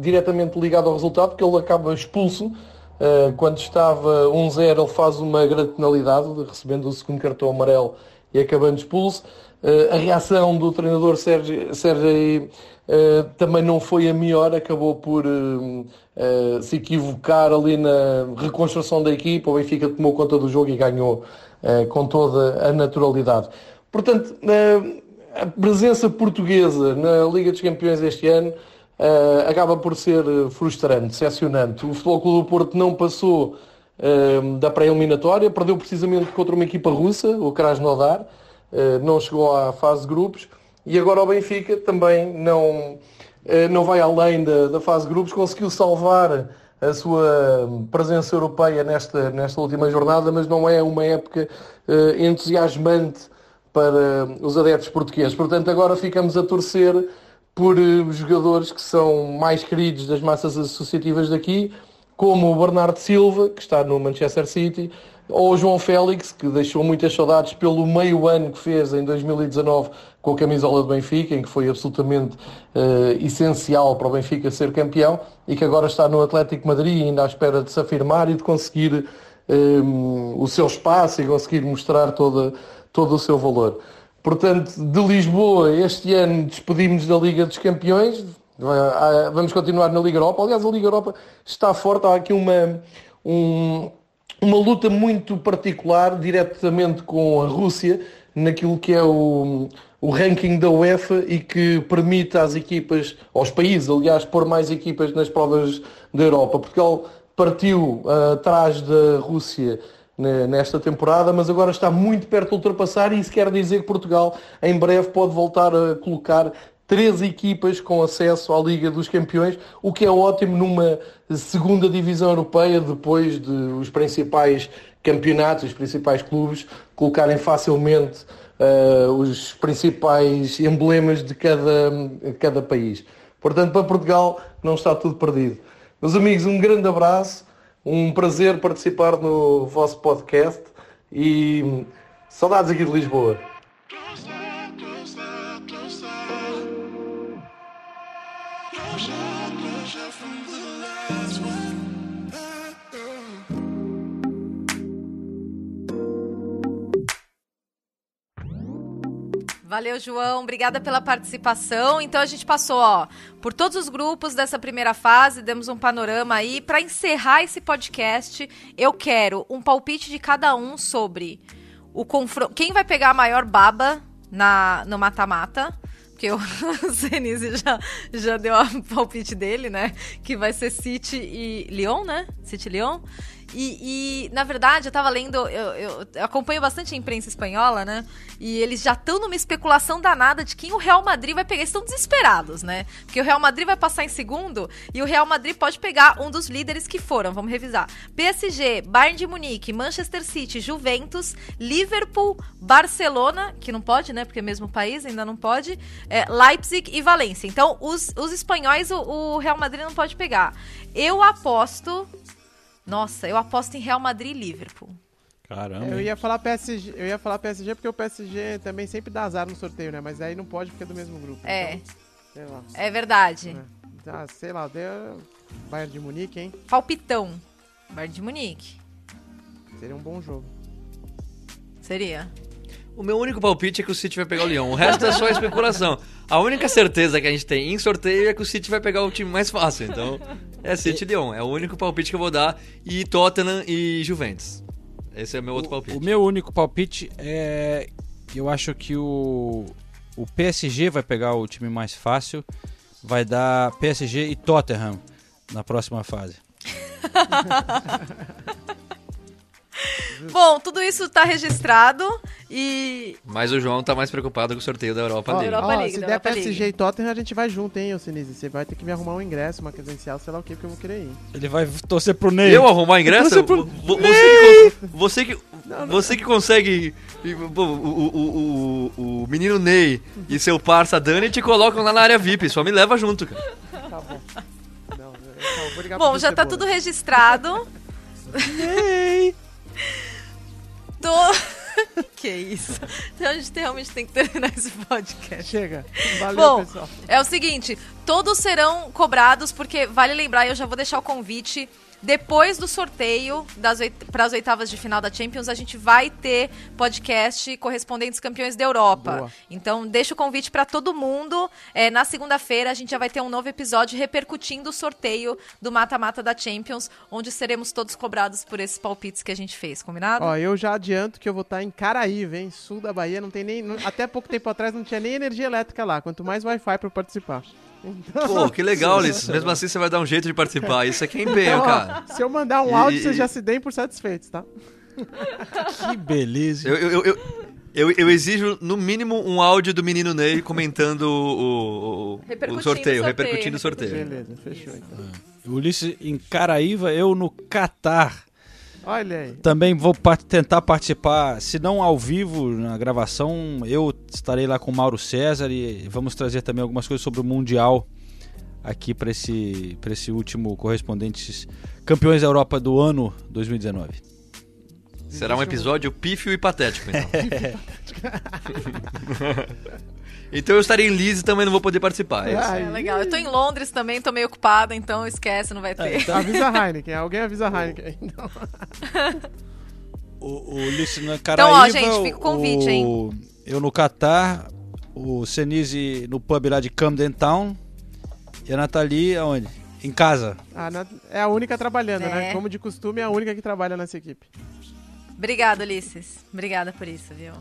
diretamente ligado ao resultado, porque ele acaba expulso. Eh, Quando estava 1-0, ele faz uma grande penalidade, recebendo o segundo cartão amarelo e acabando expulso. A reação do treinador Sérgio, Sérgio também não foi a melhor, acabou por se equivocar ali na reconstrução da equipa. O Benfica tomou conta do jogo e ganhou com toda a naturalidade. Portanto, a presença portuguesa na Liga dos Campeões este ano eh, acaba por ser frustrante, decepcionante. O Futebol Clube do Porto não passou eh, da pré-eliminatória, perdeu precisamente contra uma equipa russa, o Krasnodar, eh, não chegou à fase de grupos, e agora o Benfica também não, não vai além da, da fase de grupos, conseguiu salvar a sua presença europeia nesta, nesta última jornada, mas não é uma época entusiasmante para os adeptos portugueses. Portanto, agora ficamos a torcer por eh, jogadores que são mais queridos das massas associativas daqui, como o Bernardo Silva, que está no Manchester City, ou o João Félix, que deixou muitas saudades pelo meio ano que fez em 2019 com a camisola do Benfica, em que foi absolutamente eh, essencial para o Benfica ser campeão, e que agora está no Atlético Madrid, ainda à espera de se afirmar e de conseguir eh, o seu espaço e conseguir mostrar toda, todo o seu valor. Portanto, de Lisboa, este ano despedimos da Liga dos Campeões, vamos continuar na Liga Europa. Aliás, a Liga Europa está forte, há aqui uma, um- uma luta muito particular diretamente com a Rússia naquilo que é o, o ranking da UEFA e que permite às equipas, aos países, aliás, pôr mais equipas nas provas da Europa. Portugal partiu ah, atrás da Rússia nesta temporada, mas agora está muito perto de ultrapassar e isso quer dizer que Portugal em breve pode voltar a colocar três equipas com acesso à Liga dos Campeões, o que é ótimo numa segunda divisão europeia, depois de os principais campeonatos, os principais clubes, colocarem facilmente eh, os principais emblemas de cada, de cada país. Portanto, para Portugal não está tudo perdido. Meus amigos, um grande abraço, um prazer participar no vosso podcast e saudades aqui de Lisboa. Valeu, João. Obrigada pela participação. Então a gente passou, ó, por todos os grupos dessa primeira fase, demos um panorama aí. Para encerrar esse podcast, eu quero um palpite de cada um sobre o confronto. Quem vai pegar a maior baba na no mata-mata? Porque o Senise já, já deu a palpite dele, né? Que vai ser City e Lyon, né? City Lyon. E, e, na verdade, eu tava lendo, eu, eu- eu acompanho bastante a imprensa espanhola, né? E eles já estão numa especulação danada de quem o Real Madrid vai pegar. Eles estão desesperados, né? Porque o Real Madrid vai passar em segundo e o Real Madrid pode pegar um dos líderes que foram. Vamos revisar: PSG, Bayern de Munique, Manchester City, Juventus, Liverpool, Barcelona, que não pode, né? Porque é mesmo país, ainda não pode, é, Leipzig e Valência. Então, os, os espanhóis, o, o Real Madrid não pode pegar. Eu aposto. Nossa, eu aposto em Real Madrid e Liverpool. Caramba. Eu ia falar PSG, eu ia falar PSG porque o PSG também sempre dá azar no sorteio, né? Mas aí não pode porque é do mesmo grupo. É. Então, sei lá. É verdade. Ah, sei lá, deu Bayern de Munique, hein? Palpitão. Bayern de Munique. Seria um bom jogo. Seria. O meu único palpite é que o City vai pegar o Lyon. O resto é só especulação. A única certeza que a gente tem em sorteio é que o City vai pegar o time mais fácil. Então, é City e Lyon. É o único palpite que eu vou dar. E Tottenham e Juventus. Esse é o meu outro palpite. O meu único palpite é. Eu acho que o. O PSG vai pegar o time mais fácil. Vai dar PSG e Tottenham na próxima fase. Bom, tudo isso tá registrado e. Mas o João tá mais preocupado com o sorteio da Europa League. ó, se der PSG e Tottenham, a gente vai junto, hein, ô Sinise? Você vai ter que me arrumar um ingresso, uma credencial, sei lá o que, porque eu vou querer ir. Ele vai torcer pro Ney. Eu arrumar ingresso? Torcer pro Vo- Ney! Você que, você que, você que consegue. o, o, o, o, o menino Ney e seu parça Dani te colocam lá na área VIP. Só me leva junto, cara. Tá bom. Não, eu vou ligar Bom, já tá tudo registrado. Tô. que isso? Então a gente realmente tem que terminar esse podcast. Chega. Valeu, Bom, pessoal. é o seguinte, todos serão cobrados, porque vale lembrar, eu já vou deixar o convite depois do sorteio para as oitavas de final da Champions, a gente vai ter podcast correspondentes campeões da Europa. Boa. Então, deixa o convite para todo mundo. É, na segunda-feira, a gente já vai ter um novo episódio repercutindo o sorteio do mata-mata da Champions, onde seremos todos cobrados por esses palpites que a gente fez, combinado? Ó, eu já adianto que eu vou estar em Caraíva, hein? Sul da Bahia, não tem nem. não- até pouco tempo atrás não tinha nem energia elétrica lá, quanto mais Wi-Fi eu participar. Então- Pô, que legal, Ulisses. Mesmo assim você vai dar um jeito de participar. Isso aqui é empenho, Então, ó, cara. Se eu mandar um E- áudio, e- vocês já se deem por satisfeitos, tá? Que beleza. Eu, eu, eu, eu, eu exijo, no mínimo, um áudio do menino Ney comentando o, o, o sorteio, o sorteio, repercutindo o sorteio. Beleza, fechou então. Ulisses em Caraíva, eu no Catar. Olha aí. Também vou pa- tentar participar, se não ao vivo na gravação, eu estarei lá com o Mauro César e vamos trazer também algumas coisas sobre o Mundial aqui para esse, pra esse último Correspondentes Campeões da Europa do ano 2019. Será um episódio pífio e patético, então. então eu estarei em Lise e também não vou poder participar. É. É, legal. Eu tô em Londres também, tô meio ocupada, então esquece, não vai ter. Então avisa a Heineken, alguém avisa a Heineken. Então. O, o Então, ó, gente, fica o convite, hein? Eu no Catar, o Senise no pub lá de Camden Town e a Nathalie aonde? Em casa. A Nat- é a única trabalhando, né? É. Como de costume, é a única que trabalha nessa equipe. Obrigada, Ulisses. Obrigada por isso, viu?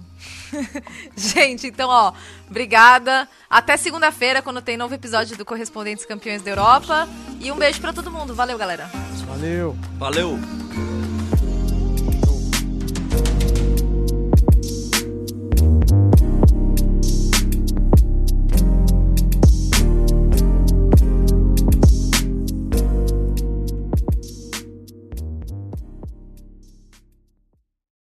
Gente, então, ó, obrigada. Até segunda-feira, quando tem novo episódio do Correspondentes Campeões da Europa. E um beijo pra todo mundo. Valeu, galera. Valeu. Valeu.